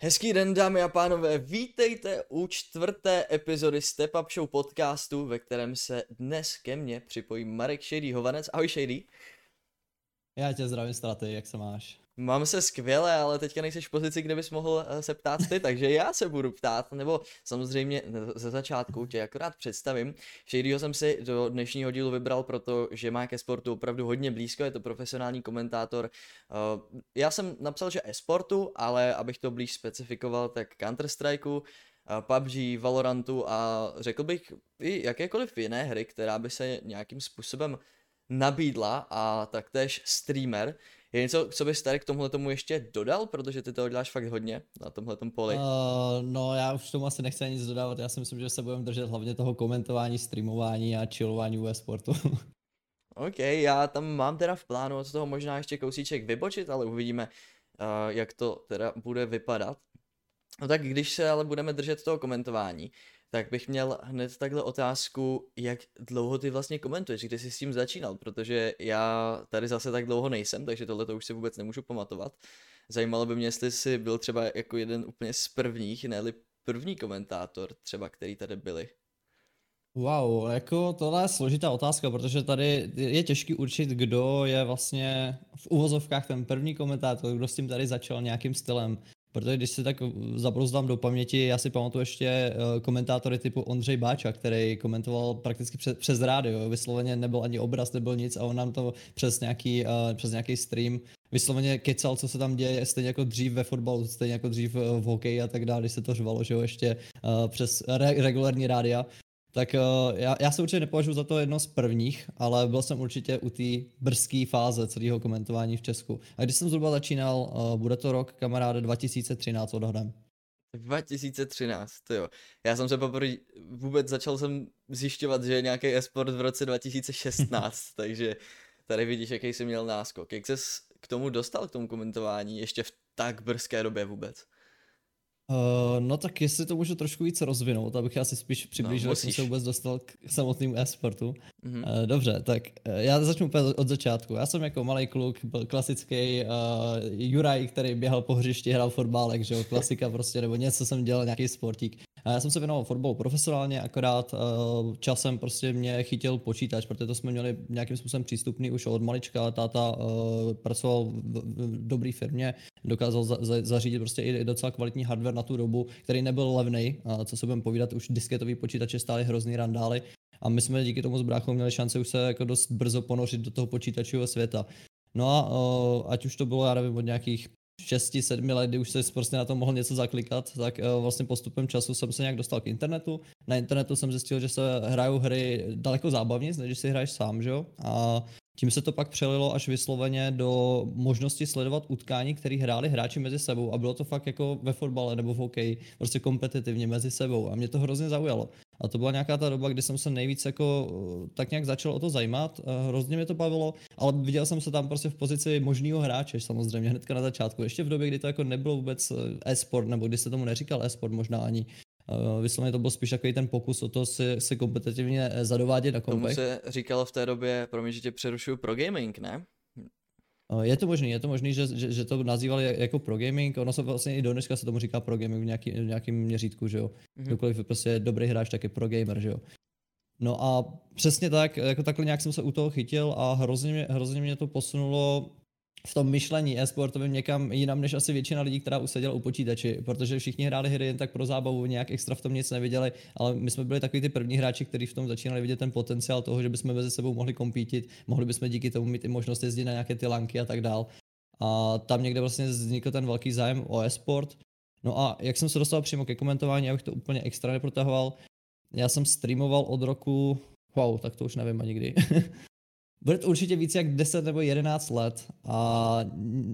Hezký den, dámy a pánové, vítejte u čtvrté epizody Step Up Show podcastu, ve kterém se dnes ke mně připojí Marek Shady Hovanec. Ahoj Shady. Já tě zdravím, Straty, jak se máš? Mám se skvěle, ale teďka nejseš v pozici, kde bys mohl eh, se ptát ty, takže já se budu ptát, nebo samozřejmě ze začátku tě akorát představím. Shadyho jsem si do dnešního dílu vybral, protože má ke sportu opravdu hodně blízko, je to profesionální komentátor. Eh, já jsem napsal, že e-sportu, ale abych to blíž specifikoval, tak Counter-Strikeu, eh, PUBG, Valorantu a řekl bych i jakékoliv jiné hry, která by se nějakým způsobem nabídla a taktéž streamer. Je něco, co bys tady k tomuhle tomu ještě dodal, protože ty to děláš fakt hodně na tomhle poli? Uh, no já už tomu asi nechci nic dodávat, já si myslím, že se budeme držet hlavně toho komentování, streamování a chillování u sportu. OK, já tam mám teda v plánu od toho možná ještě kousíček vybočit, ale uvidíme, uh, jak to teda bude vypadat. No tak když se ale budeme držet toho komentování, tak bych měl hned takhle otázku, jak dlouho ty vlastně komentuješ, kdy jsi s tím začínal, protože já tady zase tak dlouho nejsem, takže tohle to už si vůbec nemůžu pamatovat. Zajímalo by mě, jestli jsi byl třeba jako jeden úplně z prvních, ne první komentátor třeba, který tady byli. Wow, jako tohle je složitá otázka, protože tady je těžký určit, kdo je vlastně v uvozovkách ten první komentátor, kdo s tím tady začal nějakým stylem. Protože když si tak zabrouzdám do paměti, já si pamatuju ještě eh, komentátory typu Ondřej Báča, který komentoval prakticky přes, přes rádio, vysloveně nebyl ani obraz, nebyl nic a on nám to přes nějaký, uh, přes nějaký stream vysloveně kecal, co se tam děje, stejně jako dřív ve fotbalu, stejně jako dřív v hokeji a tak dále, když se to řvalo, že jo, ještě přes re- regulární rádia. Tak uh, já, já se určitě nepovažuji za to jedno z prvních, ale byl jsem určitě u té brzké fáze celého komentování v Česku. A když jsem zhruba začínal, uh, bude to rok, kamaráde, 2013 odhadem. 2013, to jo. Já jsem se poprvé vůbec začal jsem zjišťovat, že je nějaký esport v roce 2016, takže tady vidíš, jaký jsi měl náskok. Jak ses k tomu dostal, k tomu komentování, ještě v tak brzké době vůbec? Uh, no tak jestli to můžu trošku víc rozvinout, abych já si spíš přiblížil, no, jak jsem se vůbec dostal k samotnému e-sportu. Mm-hmm. Uh, dobře, tak uh, já začnu úplně od začátku. Já jsem jako malý kluk, byl klasický uh, Juraj, který běhal po hřišti, hrál fotbálek, že jo, klasika prostě, nebo něco jsem dělal, nějaký sportík. A já jsem se věnoval fotbalu profesionálně, akorát uh, časem prostě mě chytil počítač, protože to jsme měli nějakým způsobem přístupný už od malička. Táta uh, pracoval v, v dobré firmě, dokázal za, za, zařídit prostě i docela kvalitní hardware na tu dobu, který nebyl levný, co se budeme povídat, už disketový počítače stály hrozný randály. A my jsme díky tomu s bráchou měli šanci už se jako dost brzo ponořit do toho počítačového světa. No a ať už to bylo, já nevím, od nějakých 6-7 let, kdy už se prostě na to mohl něco zaklikat, tak vlastně postupem času jsem se nějak dostal k internetu. Na internetu jsem zjistil, že se hrajou hry daleko zábavněji, než si hraješ sám, že jo? A tím se to pak přelilo až vysloveně do možnosti sledovat utkání, které hráli hráči mezi sebou a bylo to fakt jako ve fotbale nebo v hokeji, prostě kompetitivně mezi sebou a mě to hrozně zaujalo. A to byla nějaká ta doba, kdy jsem se nejvíc jako tak nějak začal o to zajímat, hrozně mě to bavilo, ale viděl jsem se tam prostě v pozici možného hráče samozřejmě hnedka na začátku, ještě v době, kdy to jako nebylo vůbec eh, e-sport, nebo kdy se tomu neříkal e-sport možná ani, vysloveně to byl spíš takový ten pokus o to si, si kompetitivně eh, zadovádět na kompech. Tomu se říkalo v té době, promiň, že tě přerušuju, pro gaming, ne? Je to možný, je to možný, že, že, že to nazývali jako pro gaming, ono se vlastně i do dneška se tomu říká pro gaming v, nějaký, v nějakém měřítku, že jo. Mm-hmm. Kdokoliv je prostě dobrý hráč, tak je pro gamer, že jo. No a přesně tak, jako takhle nějak jsem se u toho chytil a hrozně mě, hrozně mě to posunulo v tom myšlení e-sportovém někam jinam, než asi většina lidí, která useděla u počítači, protože všichni hráli hry jen tak pro zábavu, nějak extra v tom nic neviděli, ale my jsme byli takový ty první hráči, kteří v tom začínali vidět ten potenciál toho, že bychom mezi sebou mohli kompítit, mohli bychom díky tomu mít i možnost jezdit na nějaké ty lanky a tak dál. A tam někde vlastně vznikl ten velký zájem o e-sport. No a jak jsem se dostal přímo ke komentování, abych to úplně extra neprotahoval, já jsem streamoval od roku, wow, tak to už nevím ani kdy. Bude to určitě víc jak 10 nebo 11 let a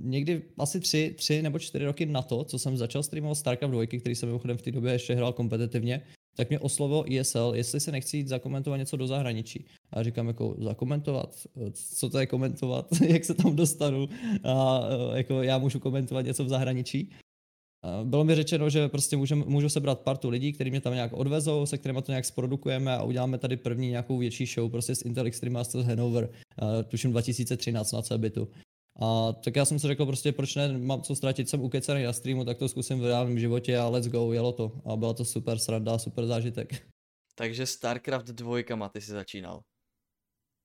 někdy asi 3, 3 nebo 4 roky na to, co jsem začal streamovat StarCraft 2, který jsem mimochodem v té době ještě hrál kompetitivně, tak mě oslovil ESL, jestli se nechci jít zakomentovat něco do zahraničí. A říkám jako zakomentovat, co to je komentovat, jak se tam dostanu a jako já můžu komentovat něco v zahraničí. Bylo mi řečeno, že prostě můžu, můžu sebrat partu lidí, kteří mě tam nějak odvezou, se kterými to nějak zprodukujeme a uděláme tady první nějakou větší show prostě s Intel Extreme Masters Hanover, tuším 2013 na Cebitu. A tak já jsem si řekl prostě, proč ne, mám co ztratit, jsem ukecený na streamu, tak to zkusím v reálném životě a let's go, jelo to. A byla to super sranda, super zážitek. Takže StarCraft 2 ty si začínal.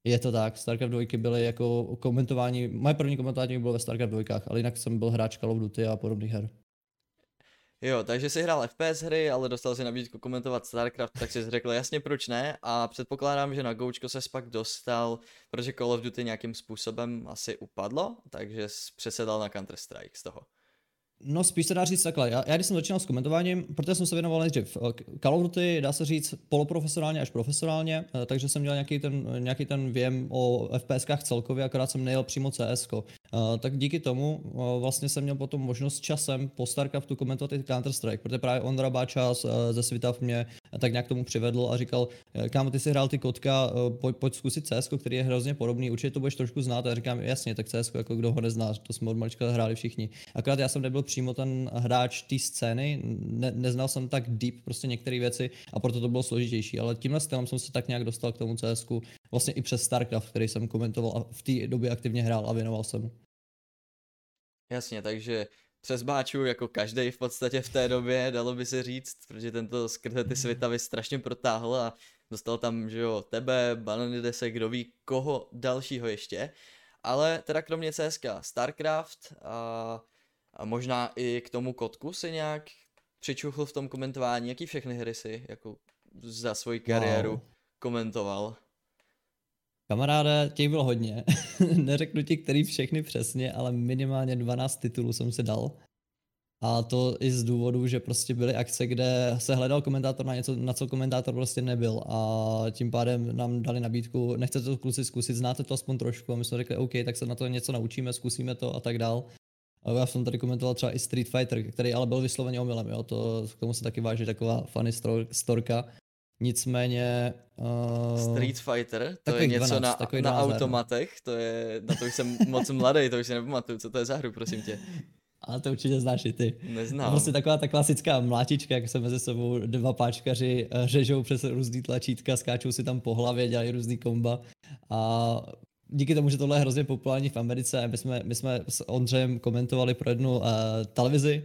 Je to tak, StarCraft 2 byly jako komentování, moje první komentování bylo ve StarCraft 2, ale jinak jsem byl hráč Call of Duty a podobných her. Jo, takže si hrál FPS hry, ale dostal si nabídku komentovat StarCraft, tak si řekl jasně proč ne a předpokládám, že na Goučko se pak dostal, protože Call of Duty nějakým způsobem asi upadlo, takže přesedal na Counter-Strike z toho. No spíš se dá říct takhle. Já, já když jsem začínal s komentováním, protože jsem se věnoval nejdřív Call of Duty, dá se říct poloprofesionálně až profesionálně, eh, takže jsem měl nějaký ten, nějaký ten věm o FPSkách celkově, akorát jsem nejel přímo CS. Eh, tak díky tomu vlastně jsem měl potom možnost časem po StarCraftu komentovat i Counter-Strike, protože právě Ondra Báčas ze Svitav mě tak nějak tomu přivedl a říkal, kámo, ty si hrál ty kotka, pojď, pojď zkusit CS, který je hrozně podobný, určitě to budeš trošku znát. A já říkám, jasně, tak CS, jako kdo ho nezná, to jsme od malička hráli všichni. Akorát já jsem nebyl přímo ten hráč té scény, ne, neznal jsem tak deep prostě některé věci a proto to bylo složitější, ale tímhle stylem jsem se tak nějak dostal k tomu CS, vlastně i přes StarCraft, který jsem komentoval a v té době aktivně hrál a věnoval jsem. Jasně, takže přes Báču jako každý v podstatě v té době, dalo by se říct, protože tento skrze ty světavy strašně protáhl a dostal tam, že jo, tebe, Bananidese, kdo ví koho dalšího ještě. Ale teda kromě CSK, StarCraft a a možná i k tomu kotku si nějak přičuchl v tom komentování, jaký všechny hry si jako za svoji kariéru wow. komentoval. Kamaráde, těch bylo hodně. Neřeknu ti, který všechny přesně, ale minimálně 12 titulů jsem si dal. A to i z důvodu, že prostě byly akce, kde se hledal komentátor na něco, na co komentátor prostě nebyl. A tím pádem nám dali nabídku, nechcete to kluci zkusit, znáte to aspoň trošku. A my jsme řekli, OK, tak se na to něco naučíme, zkusíme to a tak dál. Já jsem tady komentoval třeba i Street Fighter, který ale byl vysloveně omylem, jo, to, k tomu se taky váží taková funny storka. Nicméně... Uh, Street Fighter, to je něco 12, na, na automatech, to je, na to už jsem moc mladý, to už si nepamatuju, co to je za hru, prosím tě. A to určitě znáš i ty. Neznám. Prostě taková ta klasická mlátička, jak se mezi sebou dva páčkaři eh, řežou přes různý tlačítka, skáčou si tam po hlavě, dělají různý komba. A díky tomu, že tohle je hrozně populární v Americe, my jsme, my jsme s Ondřejem komentovali pro jednu uh, televizi,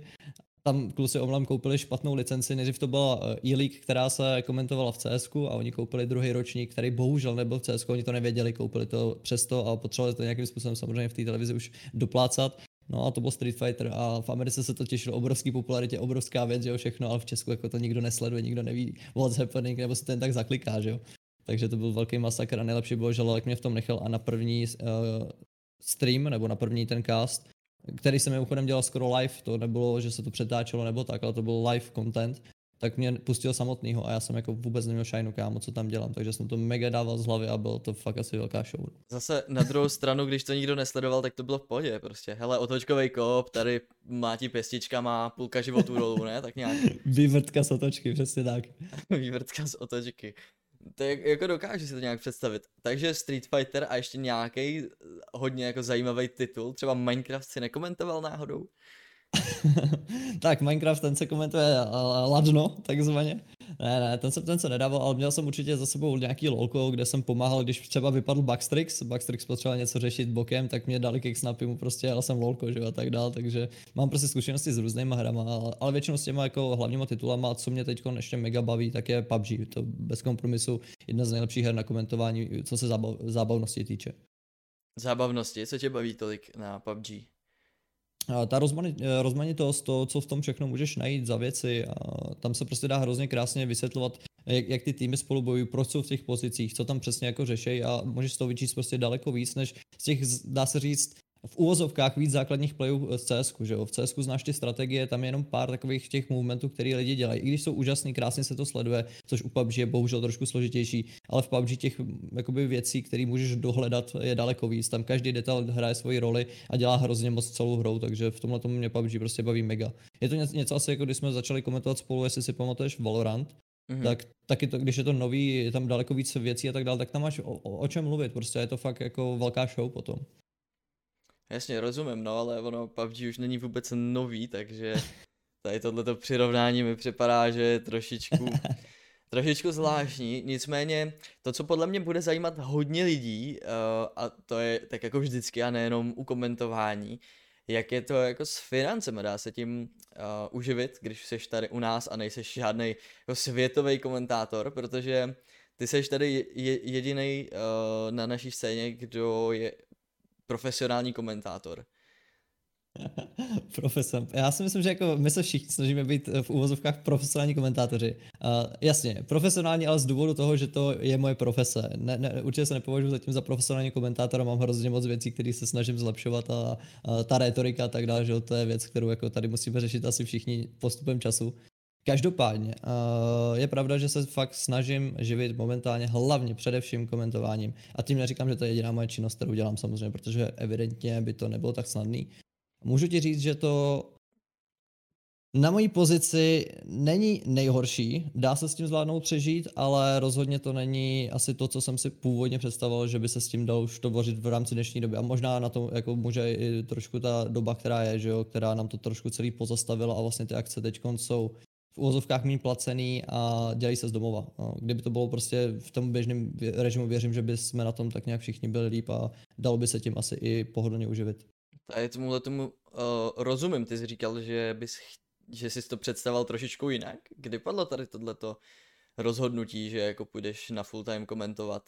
tam kluci omlem koupili špatnou licenci, nejdřív to byla eh, e-league, která se komentovala v CS a oni koupili druhý ročník, který bohužel nebyl v CS, oni to nevěděli, koupili to přesto a potřebovali to nějakým způsobem samozřejmě v té televizi už doplácat. No a to byl Street Fighter a v Americe se to těšilo obrovský popularitě, obrovská věc, že jo, všechno, ale v Česku jako to nikdo nesleduje, nikdo neví what's happening, nebo se ten tak zakliká, že jo. Takže to byl velký masakr a nejlepší bylo, že Lelek mě v tom nechal a na první uh, stream, nebo na první ten cast, který jsem mimochodem dělal skoro live, to nebylo, že se to přetáčelo nebo tak, ale to byl live content, tak mě pustil samotného a já jsem jako vůbec neměl šajnu kámo, co tam dělám, takže jsem to mega dával z hlavy a bylo to fakt asi velká show. Zase na druhou stranu, když to nikdo nesledoval, tak to bylo v pohodě prostě. Hele, otočkový kop, tady má ti pěstička, má půlka životu dolů, ne? Tak nějak. Vývrtka z otočky, přesně tak. Vývrtka z otočky. To je, jako dokážu si to nějak představit. Takže Street Fighter a ještě nějaký hodně jako zajímavý titul, třeba Minecraft si nekomentoval náhodou? tak Minecraft ten se komentuje ladno, takzvaně. Ne, ne, ten se, ten se nedával, ale měl jsem určitě za sebou nějaký lolko, kde jsem pomáhal, když třeba vypadl Backstrix, Backstrix potřeboval něco řešit bokem, tak mě dali kicksnapy mu prostě, ale jsem lolko, že a tak dál, takže mám prostě zkušenosti s různýma hrama, ale, ale většinou s těma jako hlavníma titulama, co mě teď ještě mega baví, tak je PUBG, to bez kompromisu jedna z nejlepších her na komentování, co se zábav, zábavnosti týče. Zábavnosti, co tě baví tolik na PUBG? Ta rozmanitost, to, co v tom všechno můžeš najít za věci, a tam se prostě dá hrozně krásně vysvětlovat, jak, jak ty týmy spolu bojují, proč jsou v těch pozicích, co tam přesně jako řešejí a můžeš toho vyčíst prostě daleko víc, než z těch, dá se říct, v úvozovkách víc základních playů z CS, že jo? V CS znáš ty strategie, tam je jenom pár takových těch movementů, které lidi dělají. I když jsou úžasný, krásně se to sleduje, což u PUBG je bohužel trošku složitější, ale v PUBG těch jakoby, věcí, které můžeš dohledat, je daleko víc. Tam každý detail hraje svoji roli a dělá hrozně moc celou hrou, takže v tomhle tomu mě PUBG prostě baví mega. Je to něco, něco asi jako když jsme začali komentovat spolu, jestli si pamatuješ Valorant, Mm-hmm. tak taky to, když je to nový, je tam daleko víc věcí a tak dále, tak tam máš o, o, o čem mluvit, prostě je to fakt jako velká show potom. Jasně, rozumím, no, ale ono PUBG už není vůbec nový, takže tady tohleto přirovnání mi připadá, že je trošičku, trošičku zvláštní, nicméně to, co podle mě bude zajímat hodně lidí, uh, a to je tak jako vždycky a nejenom u komentování, jak je to jako s financemi, dá se tím uh, uživit, když jsi tady u nás a nejseš žádný jako světový komentátor, protože ty jsi tady je, jediný uh, na naší scéně, kdo je profesionální komentátor. Profesor. Já si myslím, že jako my se všichni snažíme být v úvozovkách profesionální komentátoři. Uh, jasně, profesionální, ale z důvodu toho, že to je moje profese. Ne, ne, určitě se nepovažuji zatím za profesionální komentátora, mám hrozně moc věcí, které se snažím zlepšovat a, a ta retorika a tak dále, že to je věc, kterou jako tady musíme řešit asi všichni postupem času. Každopádně uh, je pravda, že se fakt snažím živit momentálně hlavně především komentováním. A tím neříkám, že to je jediná moje činnost, kterou dělám samozřejmě, protože evidentně by to nebylo tak snadný. Můžu ti říct, že to na mojí pozici není nejhorší, dá se s tím zvládnout přežít, ale rozhodně to není asi to, co jsem si původně představoval, že by se s tím dalo už tvořit v rámci dnešní doby. A možná na to jako může i trošku ta doba, která je, že jo, která nám to trošku celý pozastavila a vlastně ty akce teď jsou v úvozovkách méně placený a dělají se z domova. No, kdyby to bylo prostě v tom běžném režimu, věřím, že by jsme na tom tak nějak všichni byli líp a dalo by se tím asi i pohodlně uživit. A tomuhle tomu uh, rozumím, ty jsi říkal, že bys že jsi to představoval trošičku jinak. Kdy padlo tady tohleto rozhodnutí, že jako půjdeš na full time komentovat?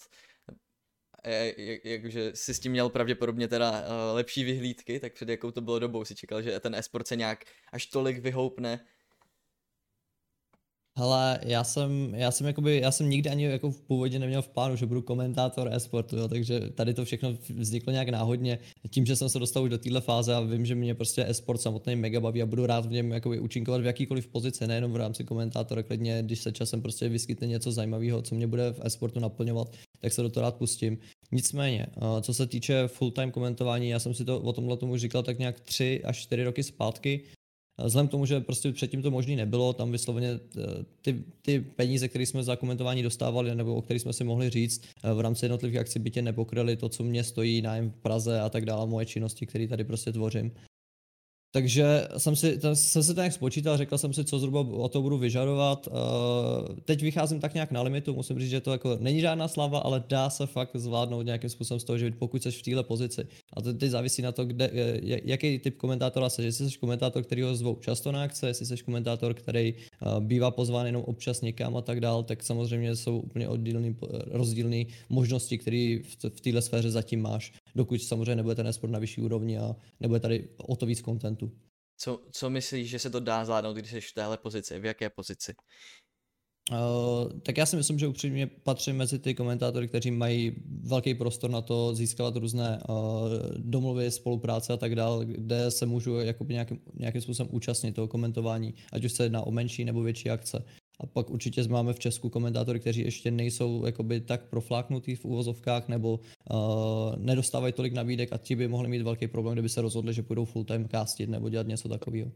Jakože jsi s tím měl pravděpodobně teda uh, lepší vyhlídky, tak před jakou to bylo dobou si čekal, že ten esport se nějak až tolik vyhoupne, Hele, já jsem, já jsem jakoby, já jsem nikdy ani jako v původě neměl v plánu, že budu komentátor e-sportu, jo, takže tady to všechno vzniklo nějak náhodně. Tím, že jsem se dostal už do téhle fáze a vím, že mě prostě e-sport samotný mega baví a budu rád v něm jakoby účinkovat v jakýkoliv pozici, nejenom v rámci komentátora, klidně, když se časem prostě vyskytne něco zajímavého, co mě bude v e-sportu naplňovat, tak se do toho rád pustím. Nicméně, co se týče full-time komentování, já jsem si to o tomhle tomu říkal tak nějak tři až čtyři roky zpátky, Vzhledem k tomu, že prostě předtím to možný nebylo, tam vysloveně eh, ty, ty peníze, které jsme za komentování dostávali, nebo o kterých jsme si mohli říct, eh, v rámci jednotlivých akcí by tě nepokryly to, co mě stojí nájem v Praze a tak dále, moje činnosti, které tady prostě tvořím. Takže jsem si, ten, jsem si to nějak spočítal, řekl jsem si, co zhruba o to budu vyžadovat. Uh, teď vycházím tak nějak na limitu, musím říct, že to jako není žádná slava, ale dá se fakt zvládnout nějakým způsobem z toho, že pokud jsi v téhle pozici. A to teď závisí na to, kde, jaký typ komentátora jsi. Jestli jsi komentátor, který ho zvou často na akce, jestli jsi komentátor, který uh, bývá pozván jenom občas někam a tak dál, tak samozřejmě jsou úplně oddílný, rozdílné možnosti, které v, v téhle sféře zatím máš dokud samozřejmě nebude ten esport na vyšší úrovni a nebude tady o to víc kontentu. Co, co myslíš, že se to dá zvládnout, když jsi v téhle pozici? V jaké pozici? Uh, tak já si myslím, že upřímně patřím mezi ty komentátory, kteří mají velký prostor na to získávat různé uh, domluvy, spolupráce a tak dále, kde se můžu jakoby nějakým, nějakým způsobem účastnit toho komentování, ať už se jedná o menší nebo větší akce. A pak určitě máme v Česku komentátory, kteří ještě nejsou jakoby tak profláknutí v úvozovkách nebo uh, nedostávají tolik nabídek a ti by mohli mít velký problém, kdyby se rozhodli, že půjdou full time castit nebo dělat něco takového.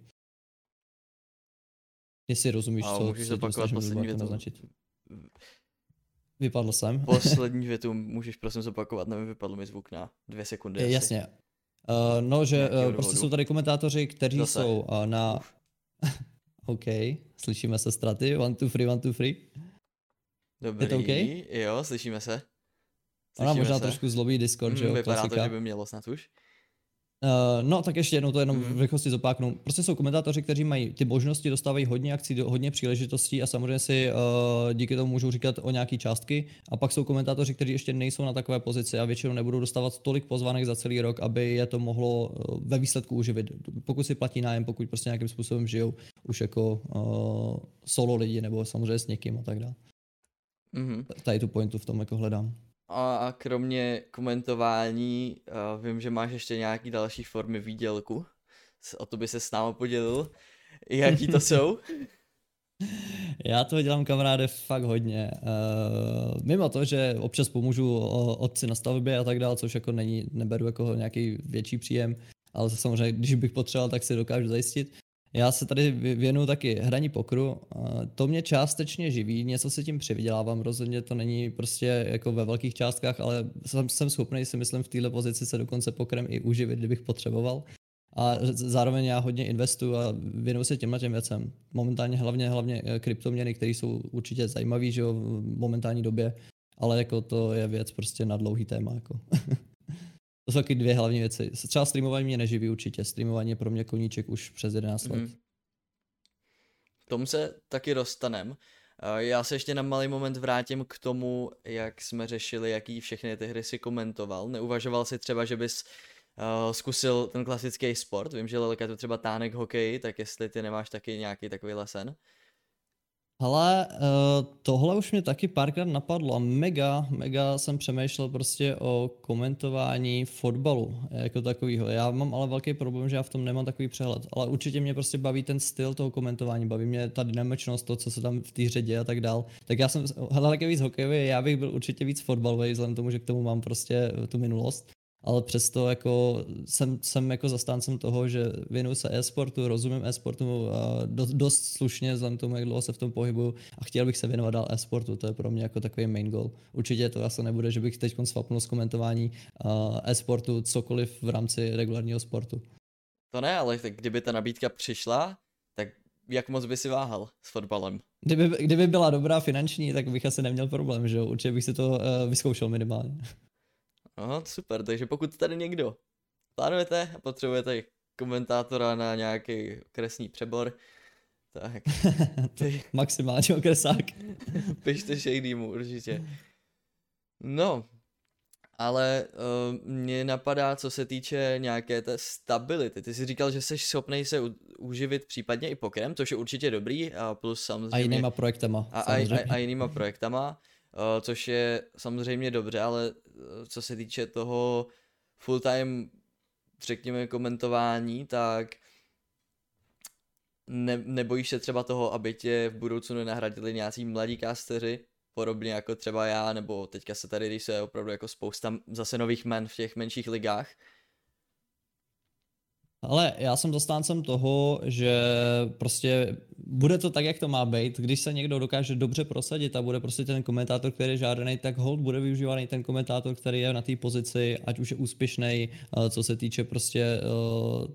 Jestli rozumíš, a co můžeš zopakovat poslední větu. Naznačit. Vypadl jsem. Poslední větu můžeš prosím zopakovat, nevím, vypadl mi zvuk na dvě sekundy. Asi. Jasně. Uh, no, že uh, prostě jsou tady komentátoři, kteří Zase. jsou uh, na... OK, slyšíme se straty, one, two, three, one, two, three. Dobrý, je to OK? Jo, slyšíme se. Slyšíme Ona možná se. trošku zlobí Discord, hmm, že jo, Vypadá klasika. to, že by mělo snad už. Uh, no, tak ještě jednou to jenom mm. v rychlosti zopáknu. Prostě jsou komentátoři, kteří mají ty možnosti, dostávají hodně akcí, hodně příležitostí a samozřejmě si uh, díky tomu můžou říkat o nějaký částky. A pak jsou komentátoři, kteří ještě nejsou na takové pozici a většinou nebudou dostávat tolik pozvanek za celý rok, aby je to mohlo uh, ve výsledku uživit. Pokud si platí nájem, pokud prostě nějakým způsobem žijou už jako uh, solo lidi nebo samozřejmě s někým a tak dále. Mm-hmm. Tady tu pointu v tom jako hledám. A kromě komentování, vím, že máš ještě nějaký další formy výdělku. O to by se s námi podělil. Jaký to jsou? Já to dělám kamaráde fakt hodně. Uh, mimo to, že občas pomůžu otci na stavbě a tak dále, což jako není, neberu jako nějaký větší příjem, ale samozřejmě, když bych potřeboval, tak si dokážu zajistit. Já se tady věnuju taky hraní pokru. To mě částečně živí, něco si tím přivydělávám, rozhodně to není prostě jako ve velkých částkách, ale jsem, jsem schopný si myslím v této pozici se dokonce pokrem i uživit, kdybych potřeboval. A zároveň já hodně investuju a věnuju se těmhle těm věcem. Momentálně hlavně, hlavně eh, kryptoměny, které jsou určitě zajímavé v momentální době, ale jako to je věc prostě na dlouhý téma. Jako. to jsou taky dvě hlavní věci. Třeba streamování mě neživí určitě. Streamování je pro mě koníček už přes 11 let. Mm. Tomu se taky dostanem. Já se ještě na malý moment vrátím k tomu, jak jsme řešili, jaký všechny ty hry si komentoval. Neuvažoval si třeba, že bys uh, zkusil ten klasický sport? Vím, že Lelka to třeba tánek hokej, tak jestli ty nemáš taky nějaký takový lesen? Ale uh, tohle už mě taky párkrát napadlo a mega, mega jsem přemýšlel prostě o komentování fotbalu jako takového. Já mám ale velký problém, že já v tom nemám takový přehled, ale určitě mě prostě baví ten styl toho komentování, baví mě ta dynamičnost, to, co se tam v té hře děje a tak dál. Tak já jsem hledal víc hokejový, já bych byl určitě víc fotbalový, vzhledem tomu, že k tomu mám prostě tu minulost ale přesto jako jsem, jsem jako zastáncem toho, že věnuju se e-sportu, rozumím e-sportu dost, dost slušně vzhledem tomu, jak dlouho se v tom pohybuju a chtěl bych se věnovat dál e-sportu, to je pro mě jako takový main goal. Určitě to asi nebude, že bych teď svapnul z komentování e-sportu cokoliv v rámci regulárního sportu. To ne, ale tak kdyby ta nabídka přišla, tak jak moc by si váhal s fotbalem? Kdyby, kdyby byla dobrá finanční, tak bych asi neměl problém, že jo? Určitě bych si to uh, vyzkoušel minimálně. Aha, super, takže pokud tady někdo plánujete a potřebujete komentátora na nějaký kresný přebor, tak... Ty... Maximálně okresák. Pište Shadymu určitě. No, ale uh, mě napadá, co se týče nějaké té stability. Ty jsi říkal, že jsi schopný se u, uživit případně i pokrem, což je určitě dobrý a plus samozřejmě... A jinýma projektama. A, a, a, a jinýma projektama. Uh, což je samozřejmě dobře, ale uh, co se týče toho full-time, řekněme, komentování, tak ne, nebojíš se třeba toho, aby tě v budoucnu nenahradili nějací mladí casteři, podobně jako třeba já, nebo teďka se tady, se opravdu jako spousta zase nových men v těch menších ligách, ale já jsem zastáncem toho, že prostě bude to tak, jak to má být. Když se někdo dokáže dobře prosadit a bude prostě ten komentátor, který je žádaný, tak hold bude využívaný ten komentátor, který je na té pozici, ať už je úspěšný, eh, co se týče prostě eh,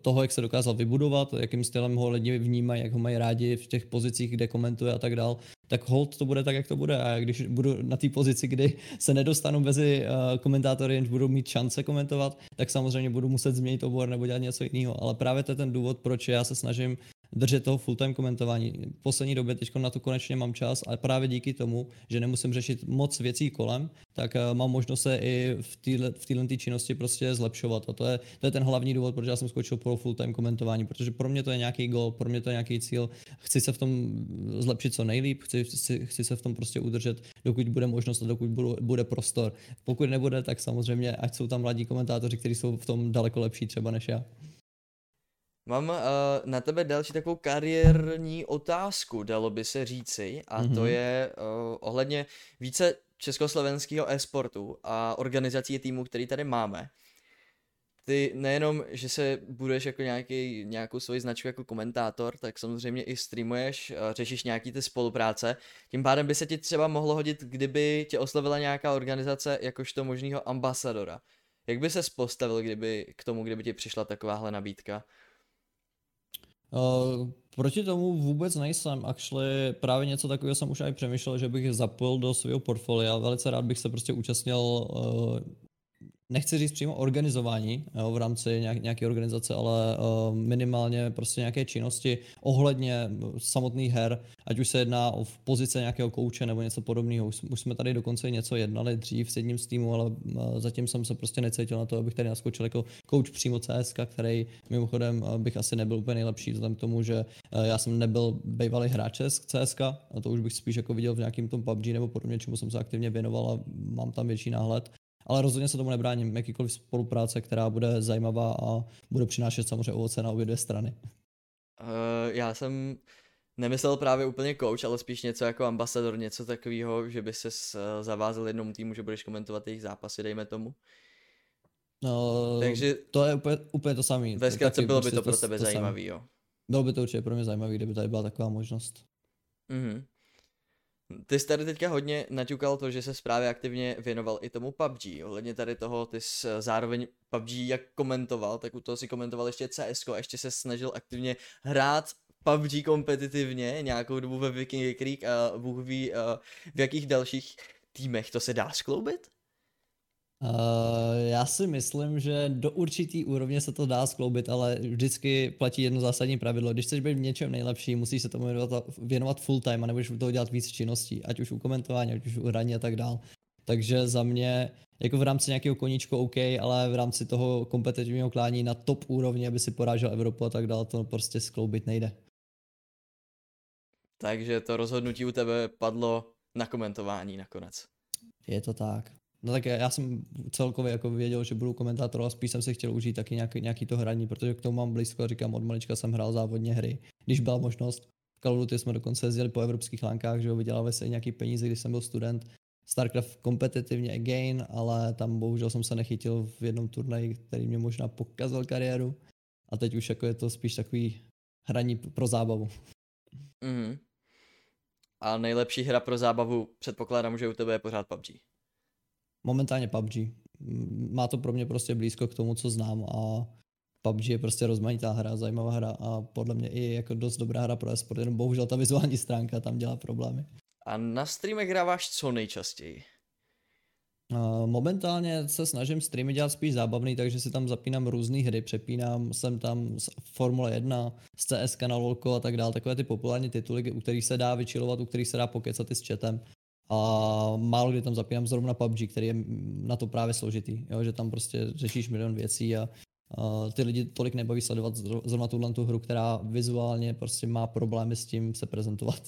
toho, jak se dokázal vybudovat, jakým stylem ho lidi vnímají, jak ho mají rádi v těch pozicích, kde komentuje a tak dál tak hold to bude tak, jak to bude. A když budu na té pozici, kdy se nedostanu mezi uh, komentátory, jenž budou mít šance komentovat, tak samozřejmě budu muset změnit obor nebo dělat něco jiného. Ale právě to je ten důvod, proč já se snažím držet toho full-time komentování. V poslední době teď na to konečně mám čas a právě díky tomu, že nemusím řešit moc věcí kolem, tak uh, mám možnost se i v této v činnosti prostě zlepšovat. A to je, to je ten hlavní důvod, proč já jsem skočil pro full-time komentování, protože pro mě to je nějaký goal, pro mě to je nějaký cíl. Chci se v tom zlepšit co nejlíp, chci, chci, chci se v tom prostě udržet, dokud bude možnost a dokud bude prostor. Pokud nebude, tak samozřejmě, ať jsou tam mladí komentátoři, kteří jsou v tom daleko lepší třeba než já. Mám uh, na tebe další takovou kariérní otázku, dalo by se říci, a mm-hmm. to mhm. je uh, ohledně více československého e-sportu a organizací týmu, který tady máme. Ty nejenom, že se budeš jako nějaký, nějakou svoji značku jako komentátor, tak samozřejmě i streamuješ, uh, řešíš nějaký ty spolupráce. Tím pádem by se ti třeba mohlo hodit, kdyby tě oslovila nějaká organizace jakožto možného ambasadora. Jak by se postavil kdyby, k tomu, kdyby ti přišla takováhle nabídka? Uh, proti tomu vůbec nejsem. Actually, právě něco takového jsem už i přemýšlel, že bych zapojil do svého portfolia. Velice rád bych se prostě účastnil uh, nechci říct přímo organizování jo, v rámci nějak, nějaké organizace, ale uh, minimálně prostě nějaké činnosti ohledně samotných her, ať už se jedná o pozice nějakého kouče nebo něco podobného. Už, už jsme tady dokonce něco jednali dřív s jedním z týmu, ale uh, zatím jsem se prostě necítil na to, abych tady naskočil jako kouč přímo CSK, který mimochodem uh, bych asi nebyl úplně nejlepší vzhledem k tomu, že uh, já jsem nebyl bývalý hráč CSK, a to už bych spíš jako viděl v nějakém tom PUBG nebo podobně, čemu jsem se aktivně věnoval a mám tam větší náhled ale rozhodně se tomu nebráním. Jakýkoliv spolupráce, která bude zajímavá a bude přinášet samozřejmě ovoce na obě dvě strany. Uh, já jsem nemyslel právě úplně coach, ale spíš něco jako ambasador, něco takového, že by se uh, zavázal jednomu týmu, že budeš komentovat jejich zápasy, dejme tomu. No, Takže to je úplně, úplně to samé. Ve zkratce bylo by prostě to pro tebe to zajímavý, jo. Bylo by to určitě pro mě zajímavé, kdyby tady byla taková možnost. Mhm. Ty jsi tady teďka hodně naťukal to, že se právě aktivně věnoval i tomu PUBG. Ohledně tady toho, ty jsi zároveň PUBG jak komentoval, tak u toho si komentoval ještě CS a ještě se snažil aktivně hrát PUBG kompetitivně nějakou dobu ve Viking Creek a Bůh ví v jakých dalších týmech. To se dá skloubit? Uh, já si myslím, že do určitý úrovně se to dá skloubit, ale vždycky platí jedno zásadní pravidlo. Když chceš být v něčem nejlepší, musíš se tomu věnovat, věnovat full time a nebudeš toho dělat víc činností, ať už u komentování, ať už u hraní a tak dál. Takže za mě, jako v rámci nějakého koníčku OK, ale v rámci toho kompetitivního klání na top úrovni, aby si porážel Evropu a tak dále, to prostě skloubit nejde. Takže to rozhodnutí u tebe padlo na komentování nakonec. Je to tak. No tak já jsem celkově jako věděl, že budu komentátor, ale spíš jsem si chtěl užít taky nějaký, nějaký to hraní, protože k tomu mám blízko a říkám, od malička jsem hrál závodně hry, když byla možnost. V Call jsme dokonce jezdili po evropských lánkách, že ho vydělávali se nějaký peníze, když jsem byl student. StarCraft kompetitivně again, ale tam bohužel jsem se nechytil v jednom turnaji, který mě možná pokazal kariéru. A teď už jako je to spíš takový hraní pro zábavu. Mm. A nejlepší hra pro zábavu předpokládám, že u tebe je pořád PUBG. Momentálně PUBG. Má to pro mě prostě blízko k tomu, co znám a PUBG je prostě rozmanitá hra, zajímavá hra a podle mě i jako dost dobrá hra pro esport, jenom bohužel ta vizuální stránka tam dělá problémy. A na streamech hráváš co nejčastěji? Momentálně se snažím streamy dělat spíš zábavný, takže si tam zapínám různé hry, přepínám jsem tam z Formule 1, z CS na LoLko a tak dále, takové ty populární tituly, u kterých se dá vyčilovat, u kterých se dá pokecat i s chatem. A málo kdy tam zapínám zrovna PUBG, který je na to právě složitý, jo? že tam prostě řešíš milion věcí a, a ty lidi tolik nebaví sledovat zrovna tuhle tu hru, která vizuálně prostě má problémy s tím se prezentovat.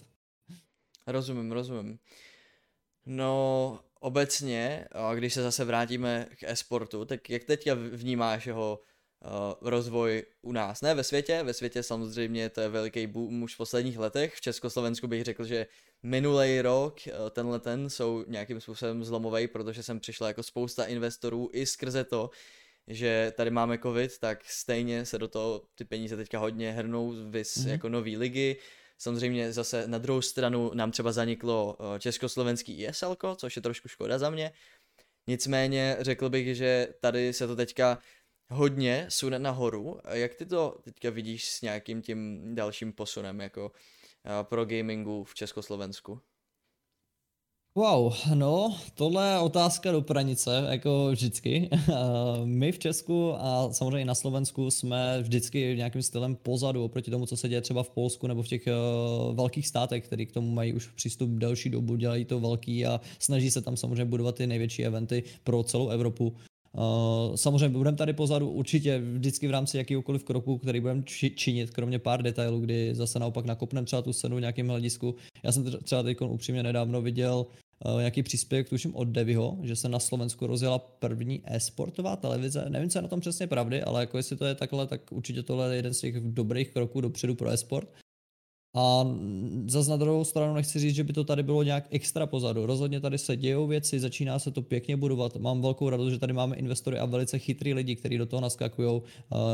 Rozumím, rozumím. No, obecně, když se zase vrátíme k e-sportu, tak jak teďka vnímáš jeho uh, rozvoj u nás? Ne ve světě, ve světě samozřejmě to je veliký boom už v posledních letech. V Československu bych řekl, že minulý rok, uh, tenhle ten, jsou nějakým způsobem zlomový, protože sem přišla jako spousta investorů i skrze to, že tady máme covid, tak stejně se do toho ty peníze teďka hodně hrnou, vys mm-hmm. jako nový ligy, Samozřejmě zase na druhou stranu nám třeba zaniklo eh, československý ESL, což je trošku škoda za mě. Nicméně řekl bych, že tady se to teďka hodně sune nahoru. Jak ty to teďka vidíš s nějakým tím dalším posunem jako eh, pro gamingu v Československu? Wow, no, tohle je otázka do pranice, jako vždycky. My v Česku a samozřejmě na Slovensku jsme vždycky nějakým stylem pozadu oproti tomu, co se děje třeba v Polsku nebo v těch uh, velkých státech, který k tomu mají už přístup delší dobu, dělají to velký a snaží se tam samozřejmě budovat ty největší eventy pro celou Evropu. Uh, samozřejmě budeme tady pozadu určitě vždycky v rámci jakýkoliv kroku, který budeme či- činit, kromě pár detailů, kdy zase naopak nakopneme třeba tu scénu v nějakém hledisku. Já jsem třeba teď upřímně nedávno viděl uh, nějaký příspěvek, tuším od Deviho, že se na Slovensku rozjela první e-sportová televize. Nevím, co je na tom přesně pravdy, ale jako jestli to je takhle, tak určitě tohle je jeden z těch dobrých kroků dopředu pro e-sport. A zase na druhou stranu nechci říct, že by to tady bylo nějak extra pozadu. Rozhodně tady se dějou věci, začíná se to pěkně budovat. Mám velkou radost, že tady máme investory a velice chytrý lidi, kteří do toho naskakují.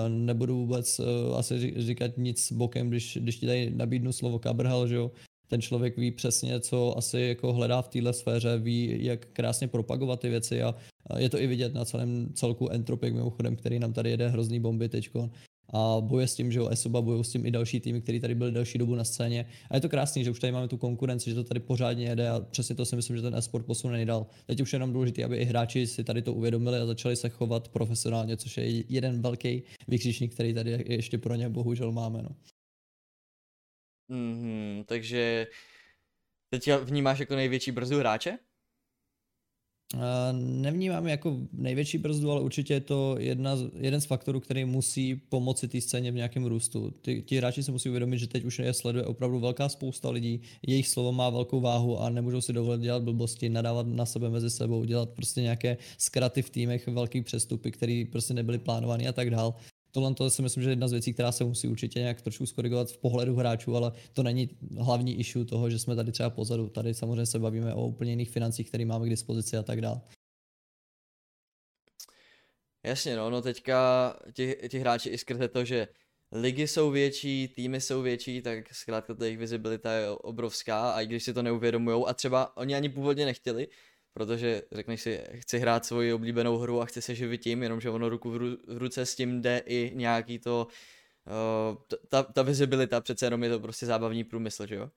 Nebudu vůbec e, asi říkat nic bokem, když, když ti tady nabídnu slovo Kabrhel, že jo. Ten člověk ví přesně, co asi jako hledá v téhle sféře, ví, jak krásně propagovat ty věci a je to i vidět na celém celku Entropik mimochodem, který nám tady jede hrozný bomby teďko a boje s tím, že jo, Esoba bojují s tím i další týmy, který tady byli další dobu na scéně. A je to krásný, že už tady máme tu konkurenci, že to tady pořádně jede a přesně to si myslím, že ten e-sport posune nejdál. Teď už je jenom důležité, aby i hráči si tady to uvědomili a začali se chovat profesionálně, což je jeden velký vykřičník, který tady ještě pro ně bohužel máme. No. Mm-hmm, takže teď vnímáš jako největší brzdu hráče? Nevnímám jako největší brzdu, ale určitě je to jedna, jeden z faktorů, který musí pomoci té scéně v nějakém růstu. Ty, ti hráči se musí uvědomit, že teď už je sleduje opravdu velká spousta lidí, jejich slovo má velkou váhu a nemůžou si dovolit dělat blbosti, nadávat na sebe mezi sebou, dělat prostě nějaké zkraty v týmech, velký přestupy, které prostě nebyly plánovány a tak dál tohle to si myslím, že je jedna z věcí, která se musí určitě nějak trošku skorigovat v pohledu hráčů, ale to není hlavní issue toho, že jsme tady třeba pozadu. Tady samozřejmě se bavíme o úplně jiných financích, které máme k dispozici a tak dále. Jasně, no, no teďka ti, ti hráči i skrze to, že ligy jsou větší, týmy jsou větší, tak zkrátka ta jejich vizibilita je obrovská a i když si to neuvědomují a třeba oni ani původně nechtěli, protože řekneš si, chci hrát svoji oblíbenou hru a chci se živit tím, jenomže ono ruku v, ru, v ruce s tím jde i nějaký to, uh, ta, ta vizibilita, přece jenom je to prostě zábavní průmysl, že jo?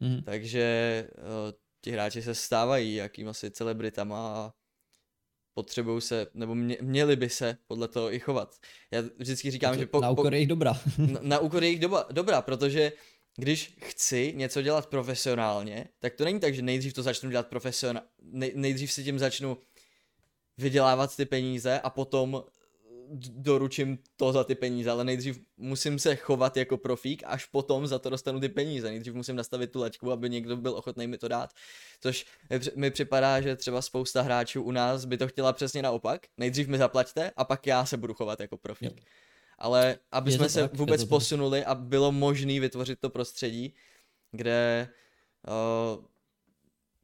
Mm. Takže uh, ti hráči se stávají jakým asi celebritama a potřebují se, nebo mě, měli by se podle toho i chovat. Já vždycky říkám, to, že po, na úkor jejich dobra. na, na úkor jejich doba, dobra, protože když chci něco dělat profesionálně, tak to není tak, že nejdřív to začnu dělat profesionálně, nej, nejdřív si tím začnu vydělávat ty peníze a potom doručím to za ty peníze, ale nejdřív musím se chovat jako profík, až potom za to dostanu ty peníze. Nejdřív musím nastavit tu laťku, aby někdo byl ochotný mi to dát. Což mi připadá, že třeba spousta hráčů u nás by to chtěla přesně naopak. Nejdřív mi zaplaťte a pak já se budu chovat jako profík. Jo. Ale aby jsme se tak, vůbec posunuli a bylo možné vytvořit to prostředí, kde uh,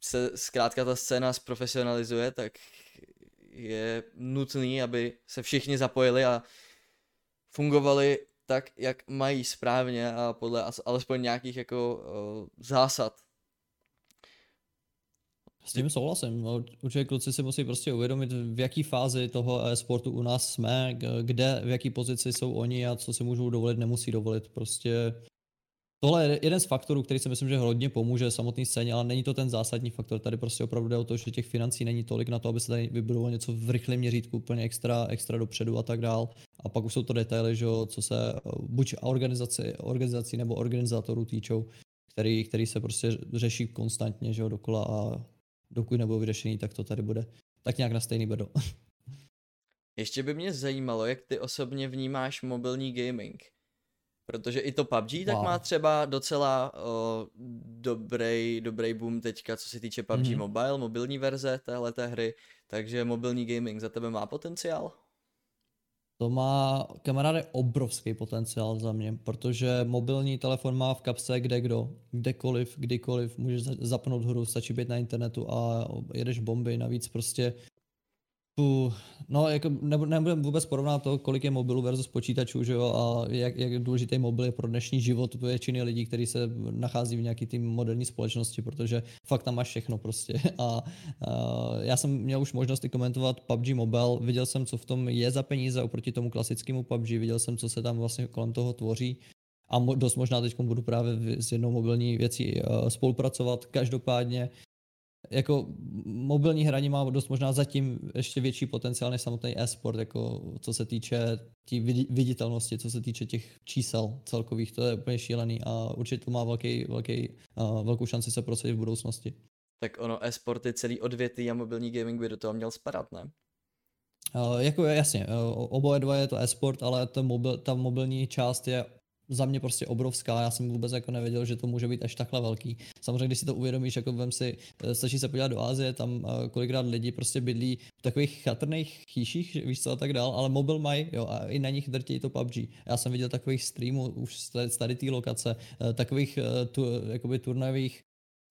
se zkrátka ta scéna zprofesionalizuje, tak je nutný, aby se všichni zapojili a fungovali tak, jak mají správně a podle alespoň nějakých jako uh, zásad. S tím souhlasím. No, určitě kluci si musí prostě uvědomit, v jaký fázi toho e-sportu u nás jsme, kde, v jaký pozici jsou oni a co si můžou dovolit, nemusí dovolit. Prostě Tohle je jeden z faktorů, který si myslím, že hodně pomůže samotné scéně, ale není to ten zásadní faktor. Tady prostě opravdu jde o to, že těch financí není tolik na to, aby se tady vybudovalo něco v rychlém měřítku, úplně extra, extra dopředu a tak dál. A pak už jsou to detaily, že co se buď organizaci, organizací nebo organizátorů týčou, který, který se prostě řeší konstantně, že jo, dokola a dokud nebudou vyřešený, tak to tady bude tak nějak na stejný bedo. Ještě by mě zajímalo, jak ty osobně vnímáš mobilní gaming. Protože i to PUBG wow. tak má třeba docela o, dobrý, dobrý boom teďka, co se týče PUBG mm-hmm. Mobile, mobilní verze téhle hry, takže mobilní gaming za tebe má potenciál? To má, kamaráde, obrovský potenciál za mě, protože mobilní telefon má v kapse kde kdo, kdekoliv, kdykoliv, můžeš zapnout hru, stačí být na internetu a jedeš bomby, navíc prostě Uh, no, jako nebudeme vůbec porovnat to, kolik je mobilů versus počítačů, že jo, a jak, jak důležitý mobil je pro dnešní život většiny lidí, kteří se nachází v nějaký tým moderní společnosti, protože fakt tam máš všechno prostě. A, a já jsem měl už možnost i komentovat PUBG Mobile, viděl jsem, co v tom je za peníze oproti tomu klasickému PUBG, viděl jsem, co se tam vlastně kolem toho tvoří a dost možná teď budu právě s jednou mobilní věcí uh, spolupracovat. Každopádně jako mobilní hraní má dost možná zatím ještě větší potenciál než samotný e-sport, jako co se týče tí viditelnosti, co se týče těch čísel celkových, to je úplně šílený a určitě to má velký, velký, uh, velkou šanci se prosadit v budoucnosti. Tak ono e-sporty celý odvětví a mobilní gaming by do toho měl spadat, ne? Uh, jako jasně, uh, oboje dva je to e-sport, ale ta, mobil, ta mobilní část je za mě prostě obrovská, já jsem vůbec jako nevěděl, že to může být až takhle velký. Samozřejmě, když si to uvědomíš, jako vem si, eh, stačí se podívat do Ázie, tam eh, kolikrát lidi prostě bydlí v takových chatrných chýších, víš co a tak dál, ale mobil mají, jo, a i na nich drtí to PUBG. Já jsem viděl takových streamů už z tady té lokace, eh, takových tu, jakoby turnajových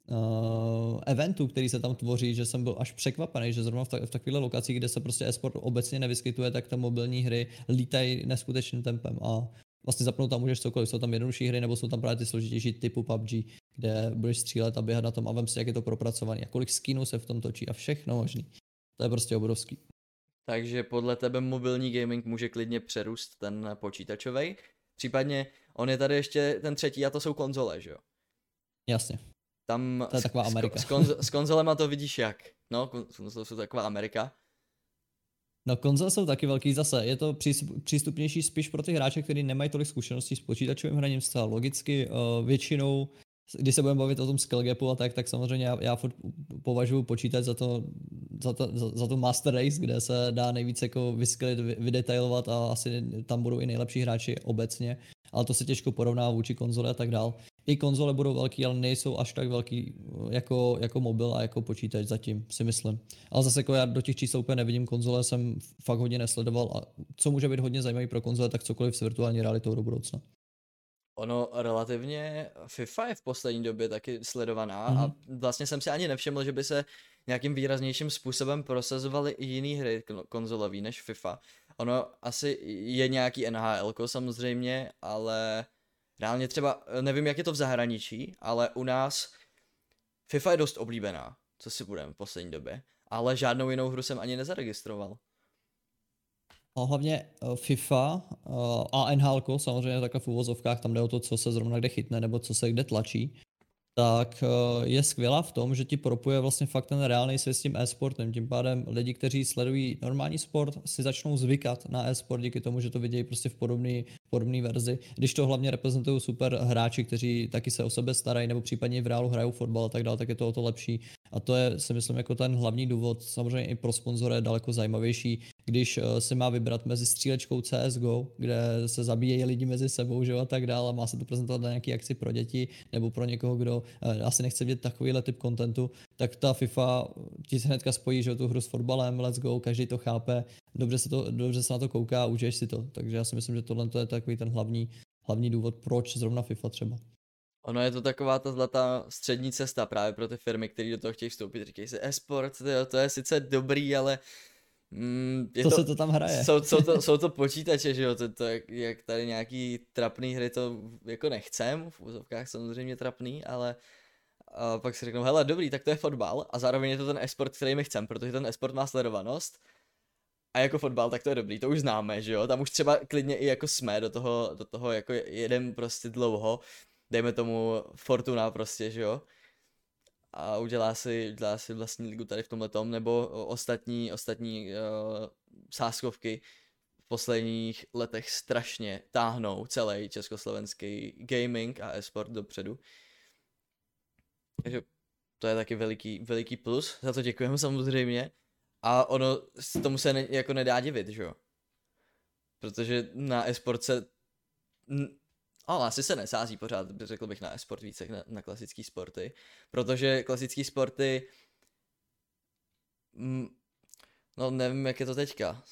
uh, eventů, který se tam tvoří, že jsem byl až překvapený, že zrovna v, ta, v takovéhle lokaci, kde se prostě e-sport obecně nevyskytuje, tak ta mobilní hry lítají neskutečným tempem a vlastně zapnout tam můžeš cokoliv. Jsou tam jednodušší hry, nebo jsou tam právě ty složitější typu PUBG, kde budeš střílet a běhat na tom a vem si, jak je to propracovaný a kolik skinů se v tom točí a všechno možný. To je prostě obrovský. Takže podle tebe mobilní gaming může klidně přerůst ten počítačový. Případně on je tady ještě ten třetí a to jsou konzole, že jo? Jasně. Tam to je taková Amerika. S, konz, s konzolema to vidíš jak? No, to jsou taková Amerika. No konzole jsou taky velký zase. Je to přístupnější spíš pro ty hráče, kteří nemají tolik zkušeností s počítačovým hraním zcela logicky. Uh, většinou, když se budeme bavit o tom skill gapu a tak, tak samozřejmě já, já považuji počítač za to, za, to, za, za to master race, kde se dá nejvíc jako vyskylit, vydetailovat a asi tam budou i nejlepší hráči obecně ale to se těžko porovná vůči konzole a tak dál. I konzole budou velký, ale nejsou až tak velký eh, jako, jako mobil a jako počítač zatím, si myslím. Ale zase jako já do těch čísel úplně nevidím, konzole jsem fakt hodně nesledoval a co může být hodně zajímavý pro konzole, tak cokoliv s virtuální realitou do budoucna. Ono relativně FIFA je v poslední době taky sledovaná mm-hmm. a mhm. vlastně jsem si ani nevšiml, že by se nějakým výraznějším způsobem prosazovaly i jiné hry konzolové než FIFA. ono asi je nějaký NHL samozřejmě, ale reálně třeba, nevím jak je to v zahraničí, ale u nás FIFA je dost oblíbená, co si budeme v poslední době, ale žádnou jinou hru jsem ani nezaregistroval. A hlavně eh, FIFA eh, a NHL samozřejmě takhle v úvozovkách, tam jde o to, co se zrovna kde chytne nebo co se kde tlačí tak eh, je skvělá v tom, že ti propuje vlastně fakt ten reálný svět s tím e-sportem. Tím pádem lidi, kteří sledují normální sport, si začnou zvykat na e-sport díky tomu, že to vidějí prostě v podobné podobný verzi. Když to hlavně reprezentují super hráči, kteří taky se o sebe starají nebo případně v reálu hrajou fotbal a tak dále, tak je to o to lepší. A to je, si myslím, jako ten hlavní důvod. Samozřejmě i pro sponzory je daleko zajímavější, když uh, se má vybrat mezi střílečkou CSGO, kde se zabíjejí lidi mezi sebou, že a tak dále, má se to prezentovat na nějaký akci pro děti nebo pro někoho, kdo uh, asi nechce vidět takovýhle typ kontentu, tak ta FIFA ti se hnedka spojí, že tu hru s fotbalem, let's go, každý to chápe, dobře se, to, dobře se na to kouká a užiješ si to. Takže já si myslím, že tohle je takový ten hlavní, hlavní důvod, proč zrovna FIFA třeba. Ono je to taková ta zlatá střední cesta právě pro ty firmy, které do toho chtějí vstoupit. Říkají si, e-sport, to, to je sice dobrý, ale Mm, je to, to se to tam hraje. Jsou, jsou, to, jsou to počítače, že jo, to, to jak, jak tady nějaký trapný hry, to jako nechcem, v úzovkách samozřejmě trapný, ale a pak si řeknou, hele, dobrý, tak to je fotbal. A zároveň je to ten esport, který my chcem, protože ten esport má sledovanost. A jako fotbal, tak to je dobrý, to už známe, že jo, tam už třeba klidně i jako jsme do toho, do toho jako jedem prostě dlouho, dejme tomu Fortuna prostě, že jo, a udělá si, udělá si vlastní ligu tady v tomhle tom, nebo ostatní, ostatní uh, sáskovky v posledních letech strašně táhnou celý československý gaming a e-sport dopředu. Takže to je taky veliký, veliký plus, za to děkujeme samozřejmě. A ono tomu se ne, jako nedá divit, že jo? Protože na e-sport se ale asi se nesází pořád, řekl bych, na e-sport více na, na klasické sporty, protože klasické sporty, mm, no nevím, jak je to teďka,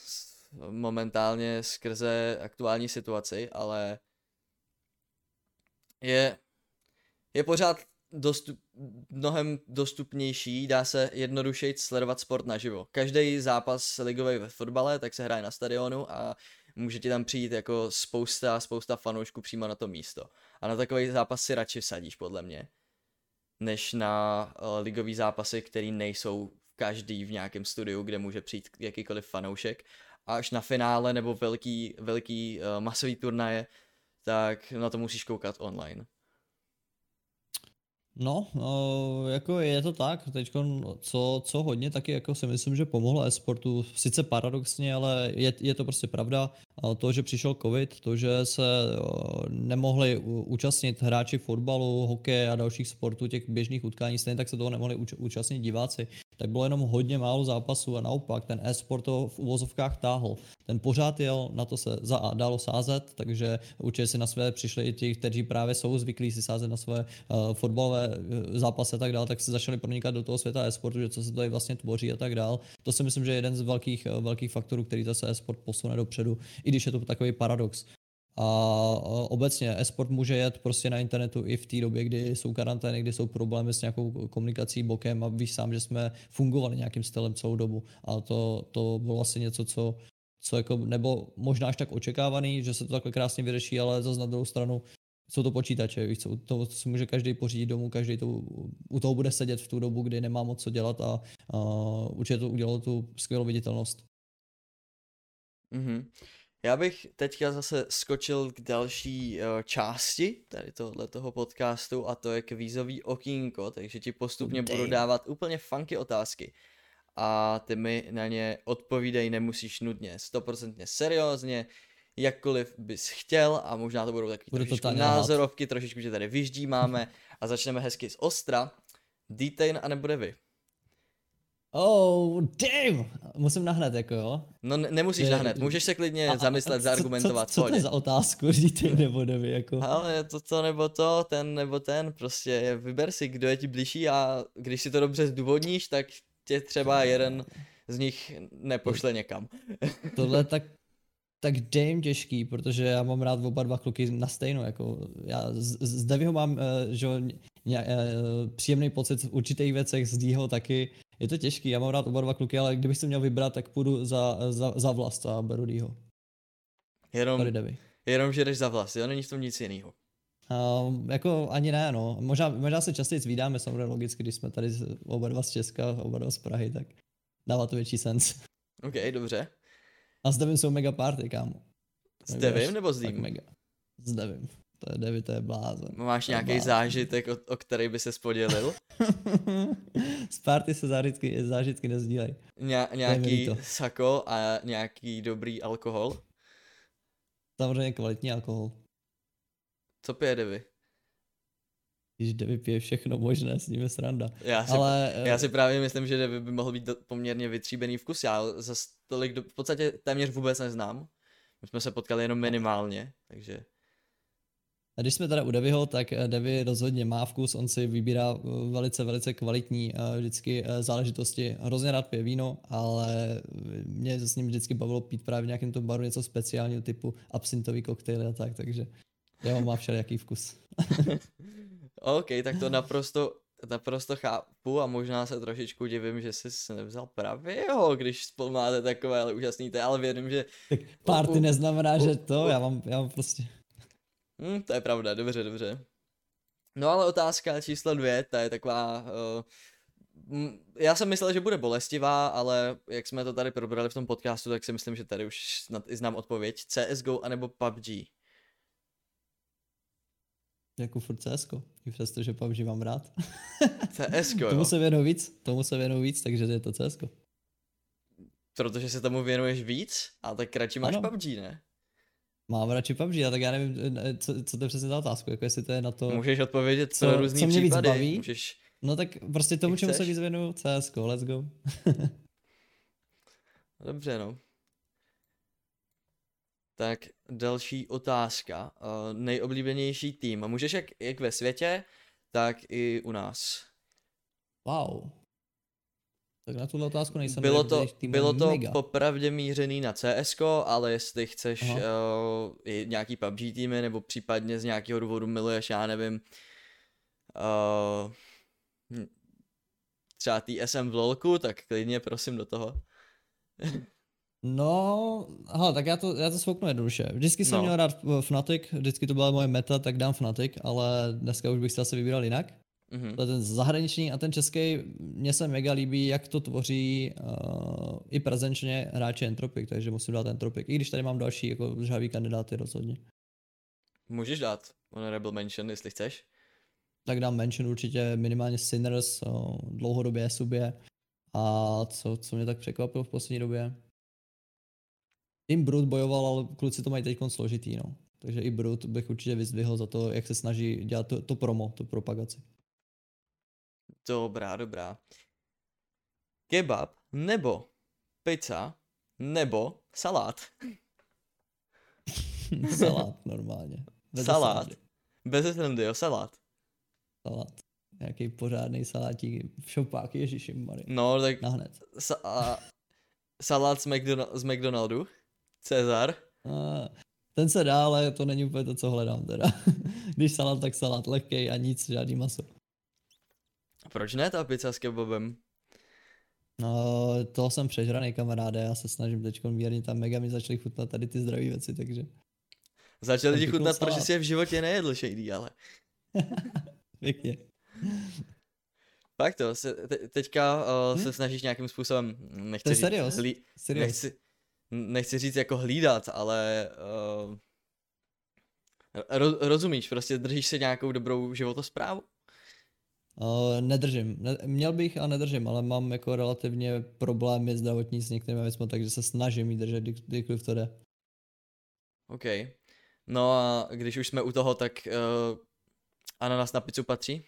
momentálně skrze aktuální situaci, ale je, je pořád dostup, mnohem dostupnější, dá se jednodušeji sledovat sport naživo. Každý zápas ligový ve fotbale, tak se hraje na stadionu a může ti tam přijít jako spousta, spousta fanoušků přímo na to místo. A na takový zápas si radši sadíš, podle mě, než na uh, ligový zápasy, který nejsou každý v nějakém studiu, kde může přijít jakýkoliv fanoušek. A až na finále nebo velký, velký uh, masový turnaje, tak na to musíš koukat online. No, no, jako je to tak, teď co, co hodně taky jako si myslím, že pomohlo e-sportu, sice paradoxně, ale je, je to prostě pravda, to, že přišel covid, to, že se nemohli účastnit hráči fotbalu, hokeje a dalších sportů, těch běžných utkání, stejně tak se toho nemohli účastnit diváci, tak bylo jenom hodně málo zápasů a naopak ten e-sport to v uvozovkách táhl. Ten pořád jel, na to se za A dalo sázet, takže určitě si na své přišli i ti, kteří právě jsou zvyklí si sázet na své uh, fotbalové uh, zápasy a tak dále, tak se začali pronikat do toho světa e-sportu, že co se tady vlastně tvoří a tak dále. To si myslím, že je jeden z velkých, uh, velkých faktorů, který zase e-sport posune dopředu, i když je to takový paradox. A obecně e-sport může jet prostě na internetu i v té době, kdy jsou karantény, kdy jsou problémy s nějakou komunikací bokem a víš sám, že jsme fungovali nějakým stylem celou dobu. A to, to bylo asi něco, co, co jako, nebo možná až tak očekávaný, že se to takhle krásně vyřeší, ale zase na druhou stranu jsou to počítače, víš co, to si může každý pořídit domů, každý to, u toho bude sedět v tu dobu, kdy nemá moc co dělat a, a určitě to udělalo tu skvělou viditelnost. Mm-hmm. Já bych teďka zase skočil k další uh, části tady tohle toho podcastu a to je kvízový okýnko, takže ti postupně Damn. budu dávat úplně funky otázky a ty mi na ně odpovídej, nemusíš nudně, stoprocentně seriózně, jakkoliv bys chtěl a možná to budou Budu trošičku názorovky, trošičku tě tady vyždímáme a začneme hezky z ostra. Detain a nebude vy. Oh, damn! Musím nahnat, jako jo? No ne, nemusíš je, nahnat, můžeš se klidně a, zamyslet, a, zaargumentovat. Co, co, co to je za otázku, říct nebo nevy, jako? Ale to, to nebo to, ten nebo ten, prostě vyber si, kdo je ti blížší a když si to dobře zdůvodníš, tak tě třeba jeden z nich nepošle někam. Tohle tak tak damn těžký, protože já mám rád oba dva kluky na stejno, jako já z, z Devyho mám, uh, že uh, příjemný pocit v určitých věcech, z Dýho taky, je to těžký, já mám rád oba dva kluky, ale kdybych si měl vybrat, tak půjdu za, za, za vlast a beru Dýho. Jenom, jenom, že jdeš za vlast, jo? Není v tom nic jiného. Uh, jako ani ne, no. Možná, možná se častěji zvídáme, samozřejmě logicky, když jsme tady oba dva z Česka, oba dva z Prahy, tak dává to větší sens. OK, dobře. A s Devim jsou mega party, kámo. S Devim nebo s Dým? mega. S Devim. To je Devi, to je blázen. Máš nějaký zážitek, o, o který by se podělil? z party se zážitky, zážitky nezdílej. Ně, nějaký sako a nějaký dobrý alkohol? Samozřejmě kvalitní alkohol. Co pije Devi? Když Devi pije všechno možné, s ním je sranda. Já si, Ale, já si právě myslím, že Devi by mohl být poměrně vytříbený vkus. Já za tolik, do, v podstatě téměř vůbec neznám. My jsme se potkali jenom minimálně, takže... A když jsme teda u Devyho, tak eh, Devy rozhodně má vkus, on si vybírá eh, velice, velice kvalitní eh, vždycky záležitosti. Hrozně rád pije víno, ale mě se s ním vždycky bavilo pít právě v nějakém tom baru něco speciálního typu absintový koktejl a tak, takže já mám všelijaký vkus. OK, tak to naprosto, naprosto chápu a možná se trošičku divím, že jsi nevzal pravého, když spolu máte takové ale úžasný té, ale věřím, že... Tak party neznamená, že to, já mám, já mám prostě... Hmm, to je pravda, dobře, dobře. No ale otázka číslo dvě, ta je taková... Uh, já jsem myslel, že bude bolestivá, ale jak jsme to tady probrali v tom podcastu, tak si myslím, že tady už snad i znám odpověď. CSGO anebo PUBG? Jako furt CSGO, i přesto, že PUBG mám rád. CSGO, Tomu se věnu víc, tomu se věnu víc, takže je to CSGO. Protože se tomu věnuješ víc? A tak radši máš ano. PUBG, ne? Mám radši PUBG, a tak já nevím, co, co to je přesně ta otázka, jako jestli to je na to... Můžeš odpovědět co, různý co mě případy. Víc baví. Můžeš... No tak prostě tomu, čemu se víc věnu, CS, let's go. Dobře, no. Tak další otázka. Uh, nejoblíbenější tým. Můžeš jak, jak ve světě, tak i u nás. Wow. Tak na tuhle otázku nejsem Bylo to, bylo to mega. popravdě mířený na CS, ale jestli chceš uh, nějaký PUBG týmy, nebo případně z nějakého důvodu miluješ, já nevím, uh, třeba TSM v LOLku, tak klidně prosím do toho. No, aha, tak já to, já to svouknu jednoduše. Vždycky jsem no. měl rád Fnatic, vždycky to byla moje meta, tak dám Fnatic, ale dneska už bych se asi vybíral jinak. Mm-hmm. To je ten zahraniční a ten český, mně se mega líbí, jak to tvoří uh, i prezenčně hráči Entropic, takže musím dát Entropic, i když tady mám další jako žhavý kandidáty rozhodně. Můžeš dát honorable mention, jestli chceš. Tak dám mention určitě minimálně Sinners, uh, dlouhodobě subě a co, co mě tak překvapilo v poslední době. Team Brut bojoval, ale kluci to mají teď složitý, no. Takže i Brut bych určitě vyzdvihl za to, jak se snaží dělat to, to promo, tu propagaci. Dobrá, dobrá. Kebab nebo pizza nebo salát. salát normálně. Bez salát. Bez srandy, jo, salát. Salát. Nějaký pořádný salátík v šopák, ježiši Mary. No, tak Nahned. Sa- a, salát z, McDonald- z McDonaldu. Cezar. A, ten se dá, ale to není úplně to, co hledám teda. Když salát, tak salát lehkej a nic, žádný maso. Proč ne ta pizza s kebabem? No, to jsem přežraný kamaráde, já se snažím teď mírně tam mega mi začaly chutnat tady ty zdravé věci, takže... Začaly ti chutnat, protože jsi je v životě nejedl shady, ale... Pěkně. Fakt to, se, te, teďka uh, hm? se snažíš nějakým způsobem, nechci to říct, serious. Hlí, serious. Nechci, nechci říct jako hlídat, ale uh, ro, rozumíš, prostě držíš se nějakou dobrou životosprávu? Uh, nedržím. Ne, měl bych a nedržím, ale mám jako relativně problémy zdravotní s některými věcmi, takže se snažím jí držet, kdykoliv to jde. OK. No a když už jsme u toho, tak uh, ananas na pizzu patří?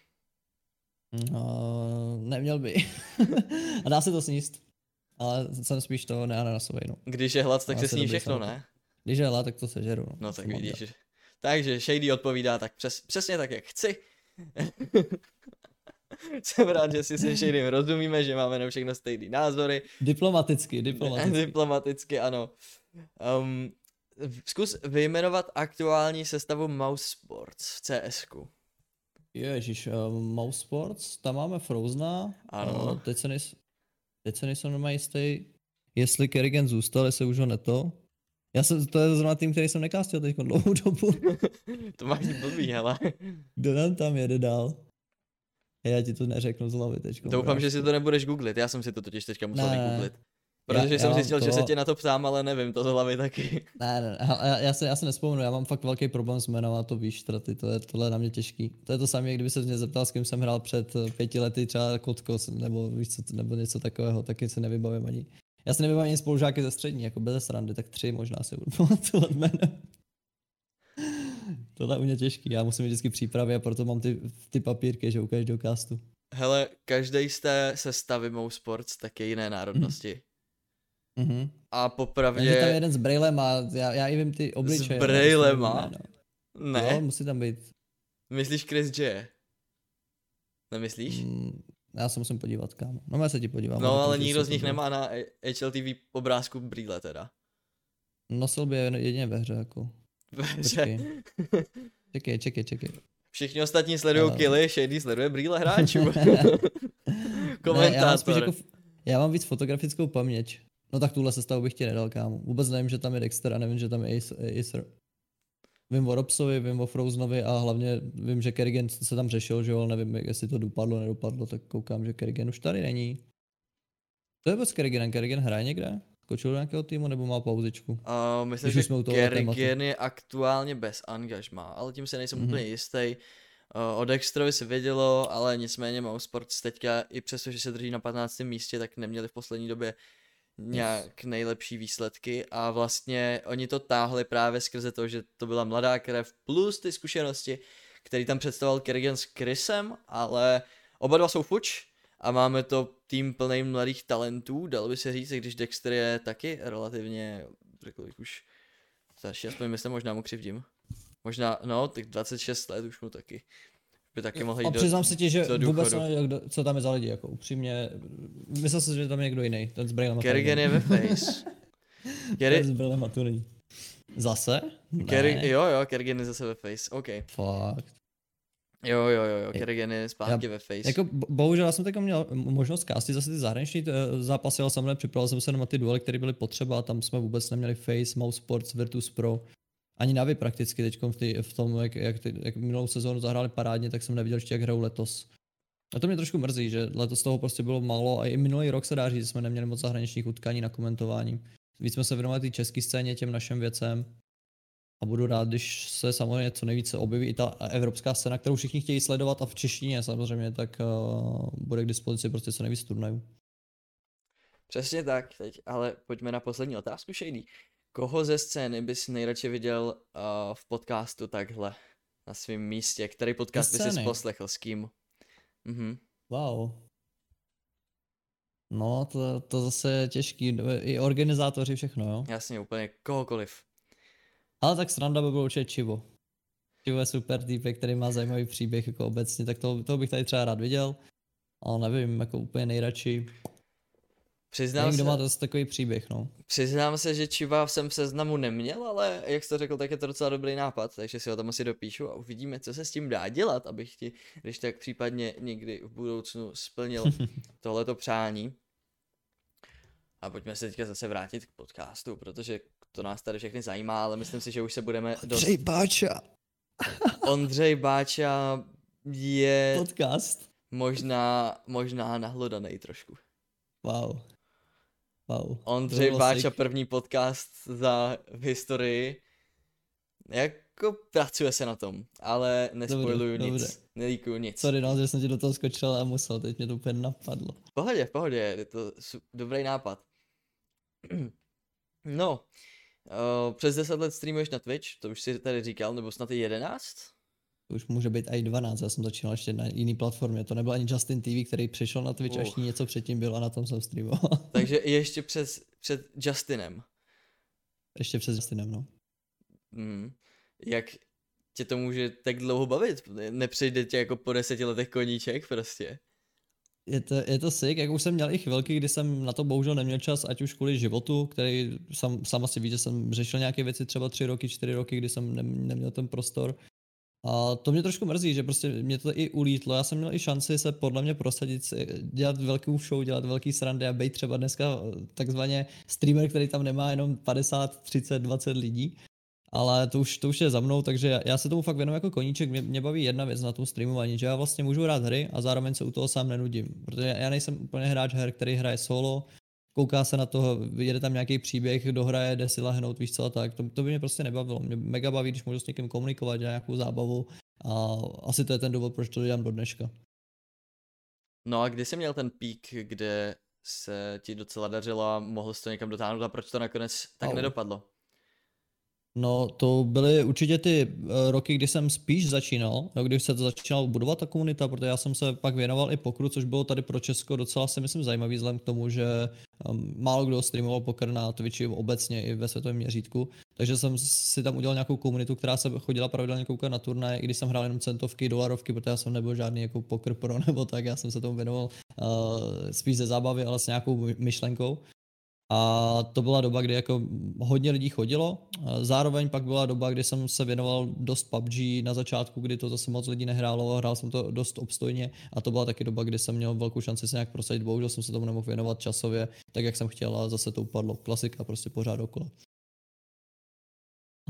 Uh, neměl by. a dá se to sníst. Ale jsem spíš to neananasový, no. Když je hlad, tak se sní všechno, ne? Když je hlad, tak to sežeru. No, no tak vidíš. Takže Shady odpovídá tak přes, přesně tak, jak chci. Jsem rád, že si se Shadym rozumíme, že máme na všechno stejný názory. Diplomaticky, diplomaticky. diplomaticky, ano. Um, zkus vyjmenovat aktuální sestavu Mouse Sports v CSku. Ježíš, uh, Mouse Sports, tam máme Frozna. Ano. Uh, teď se nejs... teď se nejsem normálně jistý, jestli Kerrigan zůstal, jestli už ho neto. Já jsem, to je zrovna tým, který jsem nekástil teď dlouhou dobu. to máš blbý, ale. Kdo nám tam jede dál? Já ti to neřeknu z hlavy teď. Doufám, že si to nebudeš googlit, já jsem si to totiž teďka musel ne, googlit. Protože já, jsem já zjistil, to... že se tě na to ptám, ale nevím to z hlavy taky. Ne, ne, já, já, se, já se nespomenu, já mám fakt velký problém s jménem a to víš, traty, to je, tohle je na mě těžký. To je to samé, kdyby se mě zeptal, s kým jsem hrál před eh, pěti lety, třeba Kotko, nebo víš co, nebo něco takového, taky se nevybavím ani. Já se nevybavím ani spolužáky ze střední, jako bez srandy, tak tři možná si budu pamatovat jménem. Tohle je u mě těžký, já musím mít vždycky přípravy a proto mám ty, ty papírky, že u každého castu. Hele, každý z té sestavy Mou Sports tak je jiné národnosti. Mm-hmm. A popravdě... Takže tam jeden s Braillem a já, já i vím ty obličeje. S Braillema? Ne. Jo, musí tam být. Myslíš Chris J? Nemyslíš? Mm, já se musím podívat, kámo. No já se ti podívám. No ale nikdo z nich nemá na HLTV obrázku brýle teda. Nosil by jedině ve hře, jako. Hře? Čekej, čekej, čekej. Všichni ostatní sledují no. killy, Shady sleduje brýle hráčů. Komentátor. Ne, já, jako, já mám víc fotografickou paměť. No tak tuhle sestavu bych ti nedal, kámo. Vůbec nevím, že tam je Dexter a nevím, že tam je Acer. Vím o Robsovi, vím o Frozenovi a hlavně vím, že Kerrigan se tam řešil, že jo, nevím, jestli to dopadlo, nedopadlo, tak koukám, že Kerrigan už tady není. To je vůbec Kerrigan, Kerrigan hraje někde? Skočil do nějakého týmu nebo má pauzičku? Uh, myslím, Když že Kerrigan je aktuálně bez angažma, ale tím se nejsem mm-hmm. úplně jistý. Uh, o Dexterovi se vědělo, ale nicméně Sports teďka, i přesto, že se drží na 15. místě, tak neměli v poslední době nějak nejlepší výsledky a vlastně oni to táhli právě skrze to, že to byla mladá krev plus ty zkušenosti, který tam představoval Kerrigan s Chrisem, ale oba dva jsou fuč a máme to tým plný mladých talentů, dalo by se říct, když Dexter je taky relativně, řekl bych už starší, aspoň myslím, možná mu křivdím. Možná, no, tak 26 let už mu taky by taky mohl jít A přiznám do, se ti, že vůbec nevím, co tam je za lidi, jako upřímně, myslel jsem, že tam je někdo jiný, ten s Braillem Kerrigan je ve face. Kerry... ten s tu není. Zase? Kerry... Jo, jo, Kerrigan je zase ve face, OK. Fakt. Jo, jo, jo, jo, Kerrigan je zpátky já, ve face. Jako, bohužel já jsem teď měl možnost castit zase ty zahraniční eh, zápasy, ale samozřejmě připravil jsem se na ty duely, které byly potřeba a tam jsme vůbec neměli face, mouse sports, Virtus Pro ani Navi prakticky teď v, v tom, jak, jak, ty, jak minulou sezónu zahráli parádně, tak jsem neviděl ještě, jak hrajou letos. A to mě trošku mrzí, že letos toho prostě bylo málo a i minulý rok se dá říct, že jsme neměli moc zahraničních utkání na komentování. Víc jsme se věnovali té české scéně, těm našim věcem. A budu rád, když se samozřejmě co nejvíce objeví i ta evropská scéna, kterou všichni chtějí sledovat a v češtině samozřejmě, tak uh, bude k dispozici prostě co nejvíc turnajů. Přesně tak, teď, ale pojďme na poslední otázku, Shady. Koho ze scény bys nejradši viděl uh, v podcastu takhle na svém místě? Který podcast bys si poslechl s kým? Mhm. Wow. No, to, to zase je těžký. I organizátoři, všechno, jo? Jasně, úplně kohokoliv. Ale tak sranda by byl určitě Čivo. Čivo je super týpek, který má zajímavý příběh jako obecně, tak to, to bych tady třeba rád viděl. Ale nevím, jako úplně nejradši. Přiznám Nevím, se, má dost takový příběh, no. Přiznám se, že Čiva jsem v seznamu neměl, ale jak jsi to řekl, tak je to docela dobrý nápad, takže si ho tam asi dopíšu a uvidíme, co se s tím dá dělat, abych ti, když tak případně někdy v budoucnu splnil tohleto přání. A pojďme se teďka zase vrátit k podcastu, protože to nás tady všechny zajímá, ale myslím si, že už se budeme dost... Ondřej Báča. Ondřej Báča je... Podcast. Možná, možná nahlodaný trošku. Wow. Wow. Ondřej Báča, první podcast za v historii. Jako pracuje se na tom, ale nespoiluju nic, dobře. nelíkuju nic. Sorry, no, že jsem ti do toho skočil a musel, teď mě to úplně napadlo. V pohodě, v pohodě, je to dobrý nápad. no, uh, přes 10 let streamuješ na Twitch, to už si tady říkal, nebo snad i 11? už může být i 12, já jsem začínal ještě na jiný platformě, to nebyl ani Justin TV, který přišel na Twitch, uh. až něco předtím byl a na tom jsem streamoval. Takže ještě přes, před Justinem. Ještě před Justinem, no. Mm. Jak tě to může tak dlouho bavit? Nepřejde tě jako po deseti letech koníček prostě? Je to, je to sick, jak už jsem měl i chvilky, kdy jsem na to bohužel neměl čas, ať už kvůli životu, který sam, sam asi ví, že jsem řešil nějaké věci třeba tři roky, čtyři roky, kdy jsem ne, neměl ten prostor A to mě trošku mrzí, že prostě mě to i ulítlo. Já jsem měl i šanci se podle mě prosadit, dělat velkou show, dělat velký srandy a být třeba dneska takzvaně streamer, který tam nemá jenom 50, 30, 20 lidí. Ale to už, to už je za mnou, takže já se tomu fakt věnuju jako koníček. Mě, mě baví jedna věc na tom streamování, že já vlastně můžu hrát hry a zároveň se u toho sám nenudím. Protože já nejsem úplně hráč her, který hraje solo, kouká se na to, jede tam nějaký příběh, dohraje, jde si lehnout, víš co a tak. To, to by mě prostě nebavilo. Mě mega baví, když můžu s někým komunikovat, dělat nějakou zábavu a asi to je ten důvod, proč to dělám do dneška. No a kdy jsi měl ten pík, kde se ti docela dařilo a mohl jsi to někam dotáhnout a proč to nakonec tak oh. nedopadlo? No, to byly určitě ty eh, roky, kdy jsem spíš začínal, no, když se to začínal budovat ta komunita, protože já jsem se pak věnoval i pokru, což bylo tady pro Česko docela si myslím zajímavý vzhledem k tomu, že um, málo kdo streamoval poker na Twitchi obecně i ve světovém měřítku. Takže jsem si tam udělal nějakou komunitu, která se chodila pravidelně koukat na turnaje, i když jsem hrál jenom centovky, dolarovky, protože já jsem nebyl žádný jako poker pro nebo tak, já jsem se tomu věnoval uh, spíš ze zábavy, ale s nějakou myšlenkou. A to byla doba, kdy jako hodně lidí chodilo. Zároveň pak byla doba, kdy jsem se věnoval dost PUBG na začátku, kdy to zase moc lidí nehrálo, hrál jsem to dost obstojně a to byla taky doba, kdy jsem měl velkou šanci se nějak prosadit. Bohužel jsem se tomu nemohl věnovat časově, tak jak jsem chtěl a zase to upadlo. Klasika prostě pořád okolo.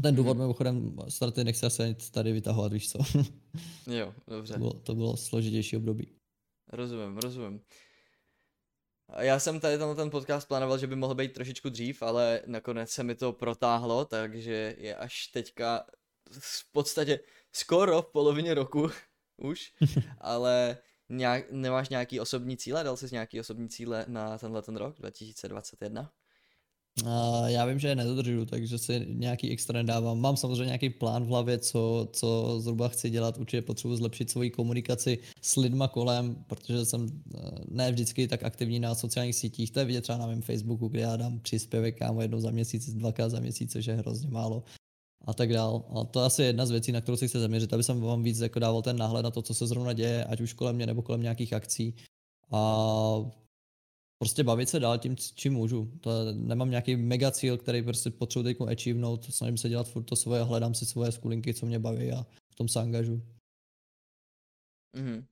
Ten důvod hmm. mimochodem starty nechci asi tady vytahovat, víš co. jo, dobře. To bylo, to bylo složitější období. Rozumím, rozumím. Já jsem tady ten, ten podcast plánoval, že by mohl být trošičku dřív, ale nakonec se mi to protáhlo, takže je až teďka v podstatě skoro v polovině roku už, ale nějak, nemáš nějaký osobní cíle? Dal jsi nějaký osobní cíle na tenhle ten rok 2021? Já vím, že je nedodržuju, takže si nějaký extra nedávám. Mám samozřejmě nějaký plán v hlavě, co, co zhruba chci dělat. Určitě potřebuji zlepšit svoji komunikaci s lidma kolem, protože jsem uh, ne vždycky tak aktivní na sociálních sítích. To je vidět třeba na mém Facebooku, kde já dám příspěvek kámo jednou za měsíc, dvakrát za měsíc, což je hrozně málo a tak dál. A to je asi jedna z věcí, na kterou si chci zaměřit, aby jsem vám víc jako dával ten náhled na to, co se zrovna děje, ať už kolem mě nebo kolem nějakých akcí. A prostě bavit se dál tím, čím můžu. To, nemám nějaký mega cíl, který prostě potřebuji teď achievenout, snažím se dělat furt to svoje, hledám si svoje skulinky, co mě baví a v tom se angažu. Mm.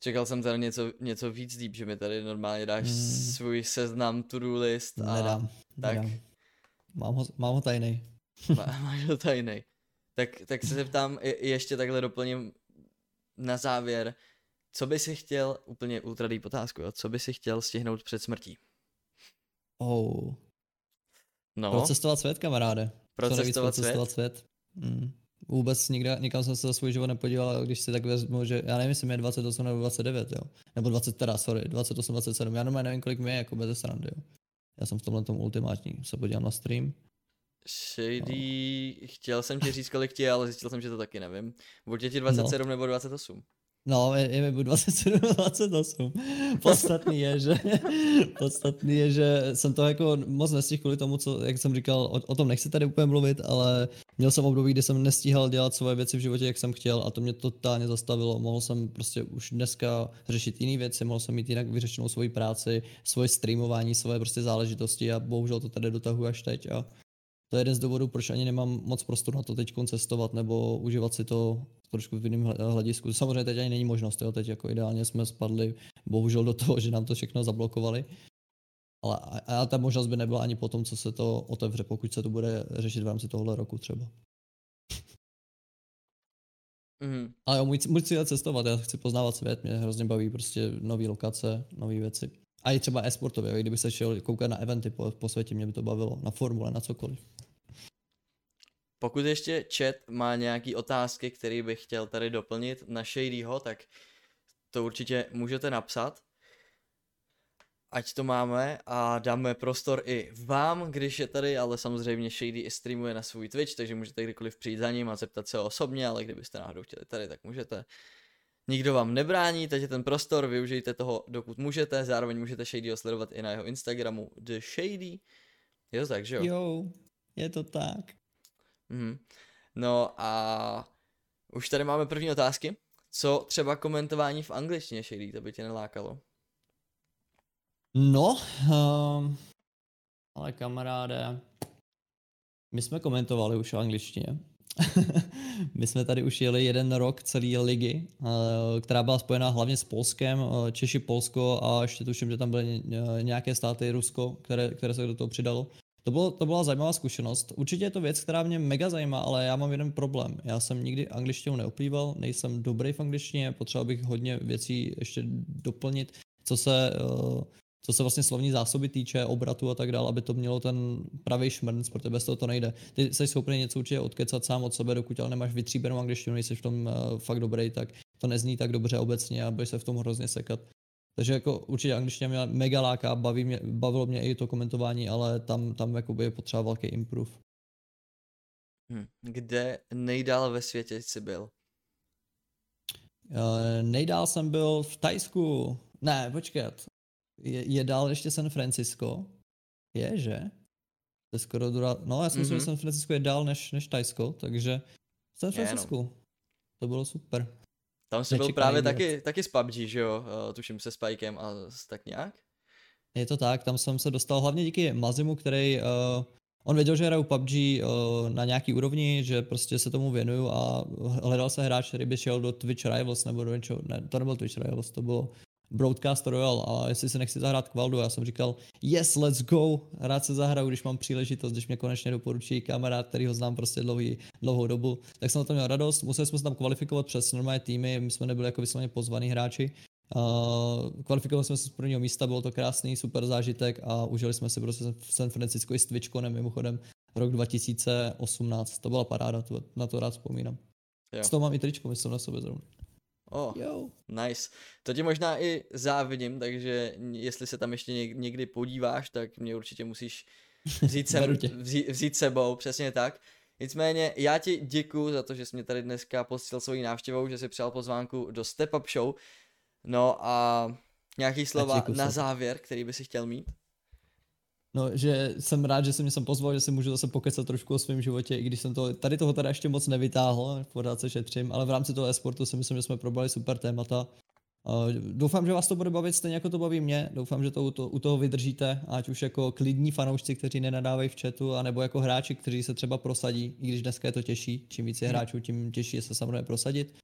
Čekal jsem tady něco, něco víc deep, že mi tady normálně dáš mm. svůj seznam to-do list a nedám, tak. Nedám. Mám ho, mám ho tajný. Má, máš ho tajný. Tak, tak se zeptám, je, ještě takhle doplním na závěr, co by si chtěl, úplně ultra deep otázku, jo? co by si chtěl stihnout před smrtí? Oh. No. Procestovat svět, kamaráde. Procestovat, procestovat svět. svět. Mm. Vůbec nikde, nikam jsem se za svůj život nepodíval, když si tak vezmu, že já nevím, jestli mi je 28 nebo 29, jo. Nebo 20, teda, sorry, 28, 27. Já normálně nevím, kolik mi je, jako bez srandy, jo. Já jsem v tomhle tom ultimátní. Se podívám na stream. Shady, no. chtěl jsem ti říct, kolik ti je, ale zjistil jsem, že to taky nevím. Buď je ti 27 no. nebo 28. No, je, je mi 27, 28. Podstatný je, že, podstatný je, že jsem to jako moc nestihl kvůli tomu, co, jak jsem říkal, o, o, tom nechci tady úplně mluvit, ale měl jsem období, kdy jsem nestíhal dělat svoje věci v životě, jak jsem chtěl a to mě totálně zastavilo. Mohl jsem prostě už dneska řešit jiné věci, mohl jsem mít jinak vyřešenou svoji práci, svoje streamování, svoje prostě záležitosti a bohužel to tady dotahuji až teď a to je jeden z důvodů, proč ani nemám moc prostoru na to teď cestovat nebo užívat si to trošku v jiném hledisku. Samozřejmě teď ani není možnost, jo, teď jako ideálně jsme spadli bohužel do toho, že nám to všechno zablokovali. Ale a, a ta možnost by nebyla ani po tom, co se to otevře, pokud se to bude řešit v rámci tohohle roku třeba. Mm. Ale jo, můj, můj cíl je cestovat, já chci poznávat svět, mě hrozně baví prostě nové lokace, nové věci. A i třeba e-sportově, kdyby se šel koukat na eventy po, po světě, mě by to bavilo, na formule, na cokoliv. Pokud ještě chat má nějaký otázky, který bych chtěl tady doplnit na Shadyho, tak to určitě můžete napsat. Ať to máme a dáme prostor i vám, když je tady, ale samozřejmě Shady i streamuje na svůj Twitch, takže můžete kdykoliv přijít za ním a zeptat se osobně, ale kdybyste náhodou chtěli tady, tak můžete. Nikdo vám nebrání, je ten prostor, využijte toho, dokud můžete, zároveň můžete Shadyho sledovat i na jeho Instagramu The Shady. Je to tak, že jo? Jo, je to tak. Mm. No a už tady máme první otázky. Co třeba komentování v angličtině, Shady, to by tě nelákalo? No, um, ale kamaráde, my jsme komentovali už v angličtině My jsme tady už jeli jeden rok celý ligy, eh, která byla spojená hlavně s Polskem, eh, Češi, Polsko a ještě tuším, že tam byly nějaké státy, Rusko, které, které se do toho přidalo. To, bylo, to byla zajímavá zkušenost. Určitě je to věc, která mě mega zajímá, ale já mám jeden problém. Já jsem nikdy angličtinu neoplýval, nejsem dobrý v angličtině, potřeboval bych hodně věcí ještě doplnit, co se, eh, co se vlastně slovní zásoby týče, obratu a tak dále, aby to mělo ten pravý šmrnc, protože bez toho to nejde. Ty jsi schopný něco určitě odkecat sám od sebe, dokud ale nemáš vytříbenou angličtinu, nejsi v tom uh, fakt dobrý, tak to nezní tak dobře obecně a budeš se v tom hrozně sekat. Takže jako určitě angličtina mě mega láká, baví mě, bavilo mě i to komentování, ale tam, tam jakoby je potřeba velký improve. Hm. Kde nejdál ve světě jsi byl? Uh, nejdál jsem byl v Tajsku. Ne, počkat. Je, je dál ještě San Francisco? Je, že? To je skoro dura... No, já si myslím, mm-hmm. že San Francisco je dál než, než Tajsko, takže San Francisco. no. To bylo super. Tam jsi byl právě taky, taky s PUBG, že jo? Uh, tuším se Spikem a tak nějak? Je to tak, tam jsem se dostal hlavně díky Mazimu, který uh, on věděl, že hraju PUBG uh, na nějaký úrovni, že prostě se tomu věnuju a hledal se hráč, který by šel do Twitch Rivals nebo do něčeho, ne, to nebyl Twitch Rivals, to bylo Broadcast Royal a jestli se nechci zahrát Kvaldu, já jsem říkal yes, let's go, rád se zahraju, když mám příležitost, když mě konečně doporučí kamarád, který ho znám prostě dlouhý, dlouhou dobu, tak jsem na to měl radost, museli jsme se tam kvalifikovat přes normální týmy, my jsme nebyli jako vysloveně pozvaní hráči, Uh, kvalifikovali jsme se z prvního místa, bylo to krásný, super zážitek a užili jsme si prostě v San Francisco i s Twitchconem mimochodem rok 2018. To byla paráda, to, na to rád vzpomínám. Jo. Z toho mám i tričko, myslím na sobě zrovna. Oh, jo. nice. To ti možná i závidím, takže jestli se tam ještě někdy podíváš, tak mě určitě musíš vzít, sem, vzít, vzít sebou, přesně tak. Nicméně já ti děkuji za to, že jsi mě tady dneska postil svojí návštěvou, že jsi přijal pozvánku do Step Up Show. No a nějaký slova na závěr, který by si chtěl mít? No, že jsem rád, že jsem mě sem pozval, že si můžu zase pokecat trošku o svém životě, i když jsem to, tady toho teda ještě moc nevytáhl, pořád se šetřím, ale v rámci toho e-sportu si myslím, že jsme probrali super témata. Uh, doufám, že vás to bude bavit stejně jako to baví mě. Doufám, že to u, to, u toho vydržíte, ať už jako klidní fanoušci, kteří nenadávají v chatu, anebo jako hráči, kteří se třeba prosadí, i když dneska je to těžší. Čím víc je hmm. hráčů, tím těžší je se samozřejmě prosadit.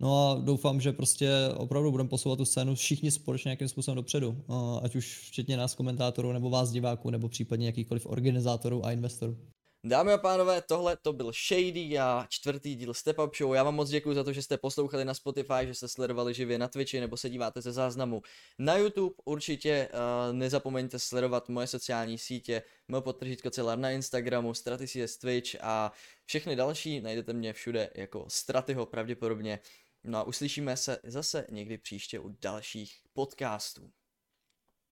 No a doufám, že prostě opravdu budeme posouvat tu scénu všichni společně nějakým způsobem dopředu. Ať už včetně nás komentátorů, nebo vás diváků, nebo případně jakýchkoliv organizátorů a investorů. Dámy a pánové, tohle to byl Shady a čtvrtý díl Step Up Show. Já vám moc děkuji za to, že jste poslouchali na Spotify, že jste sledovali živě na Twitchi nebo se díváte ze záznamu na YouTube. Určitě uh, nezapomeňte sledovat moje sociální sítě, mé podtržítko celá na Instagramu, Stratis Twitch a všechny další. Najdete mě všude jako Stratyho pravděpodobně. No a uslyšíme se zase někdy příště u dalších podcastů.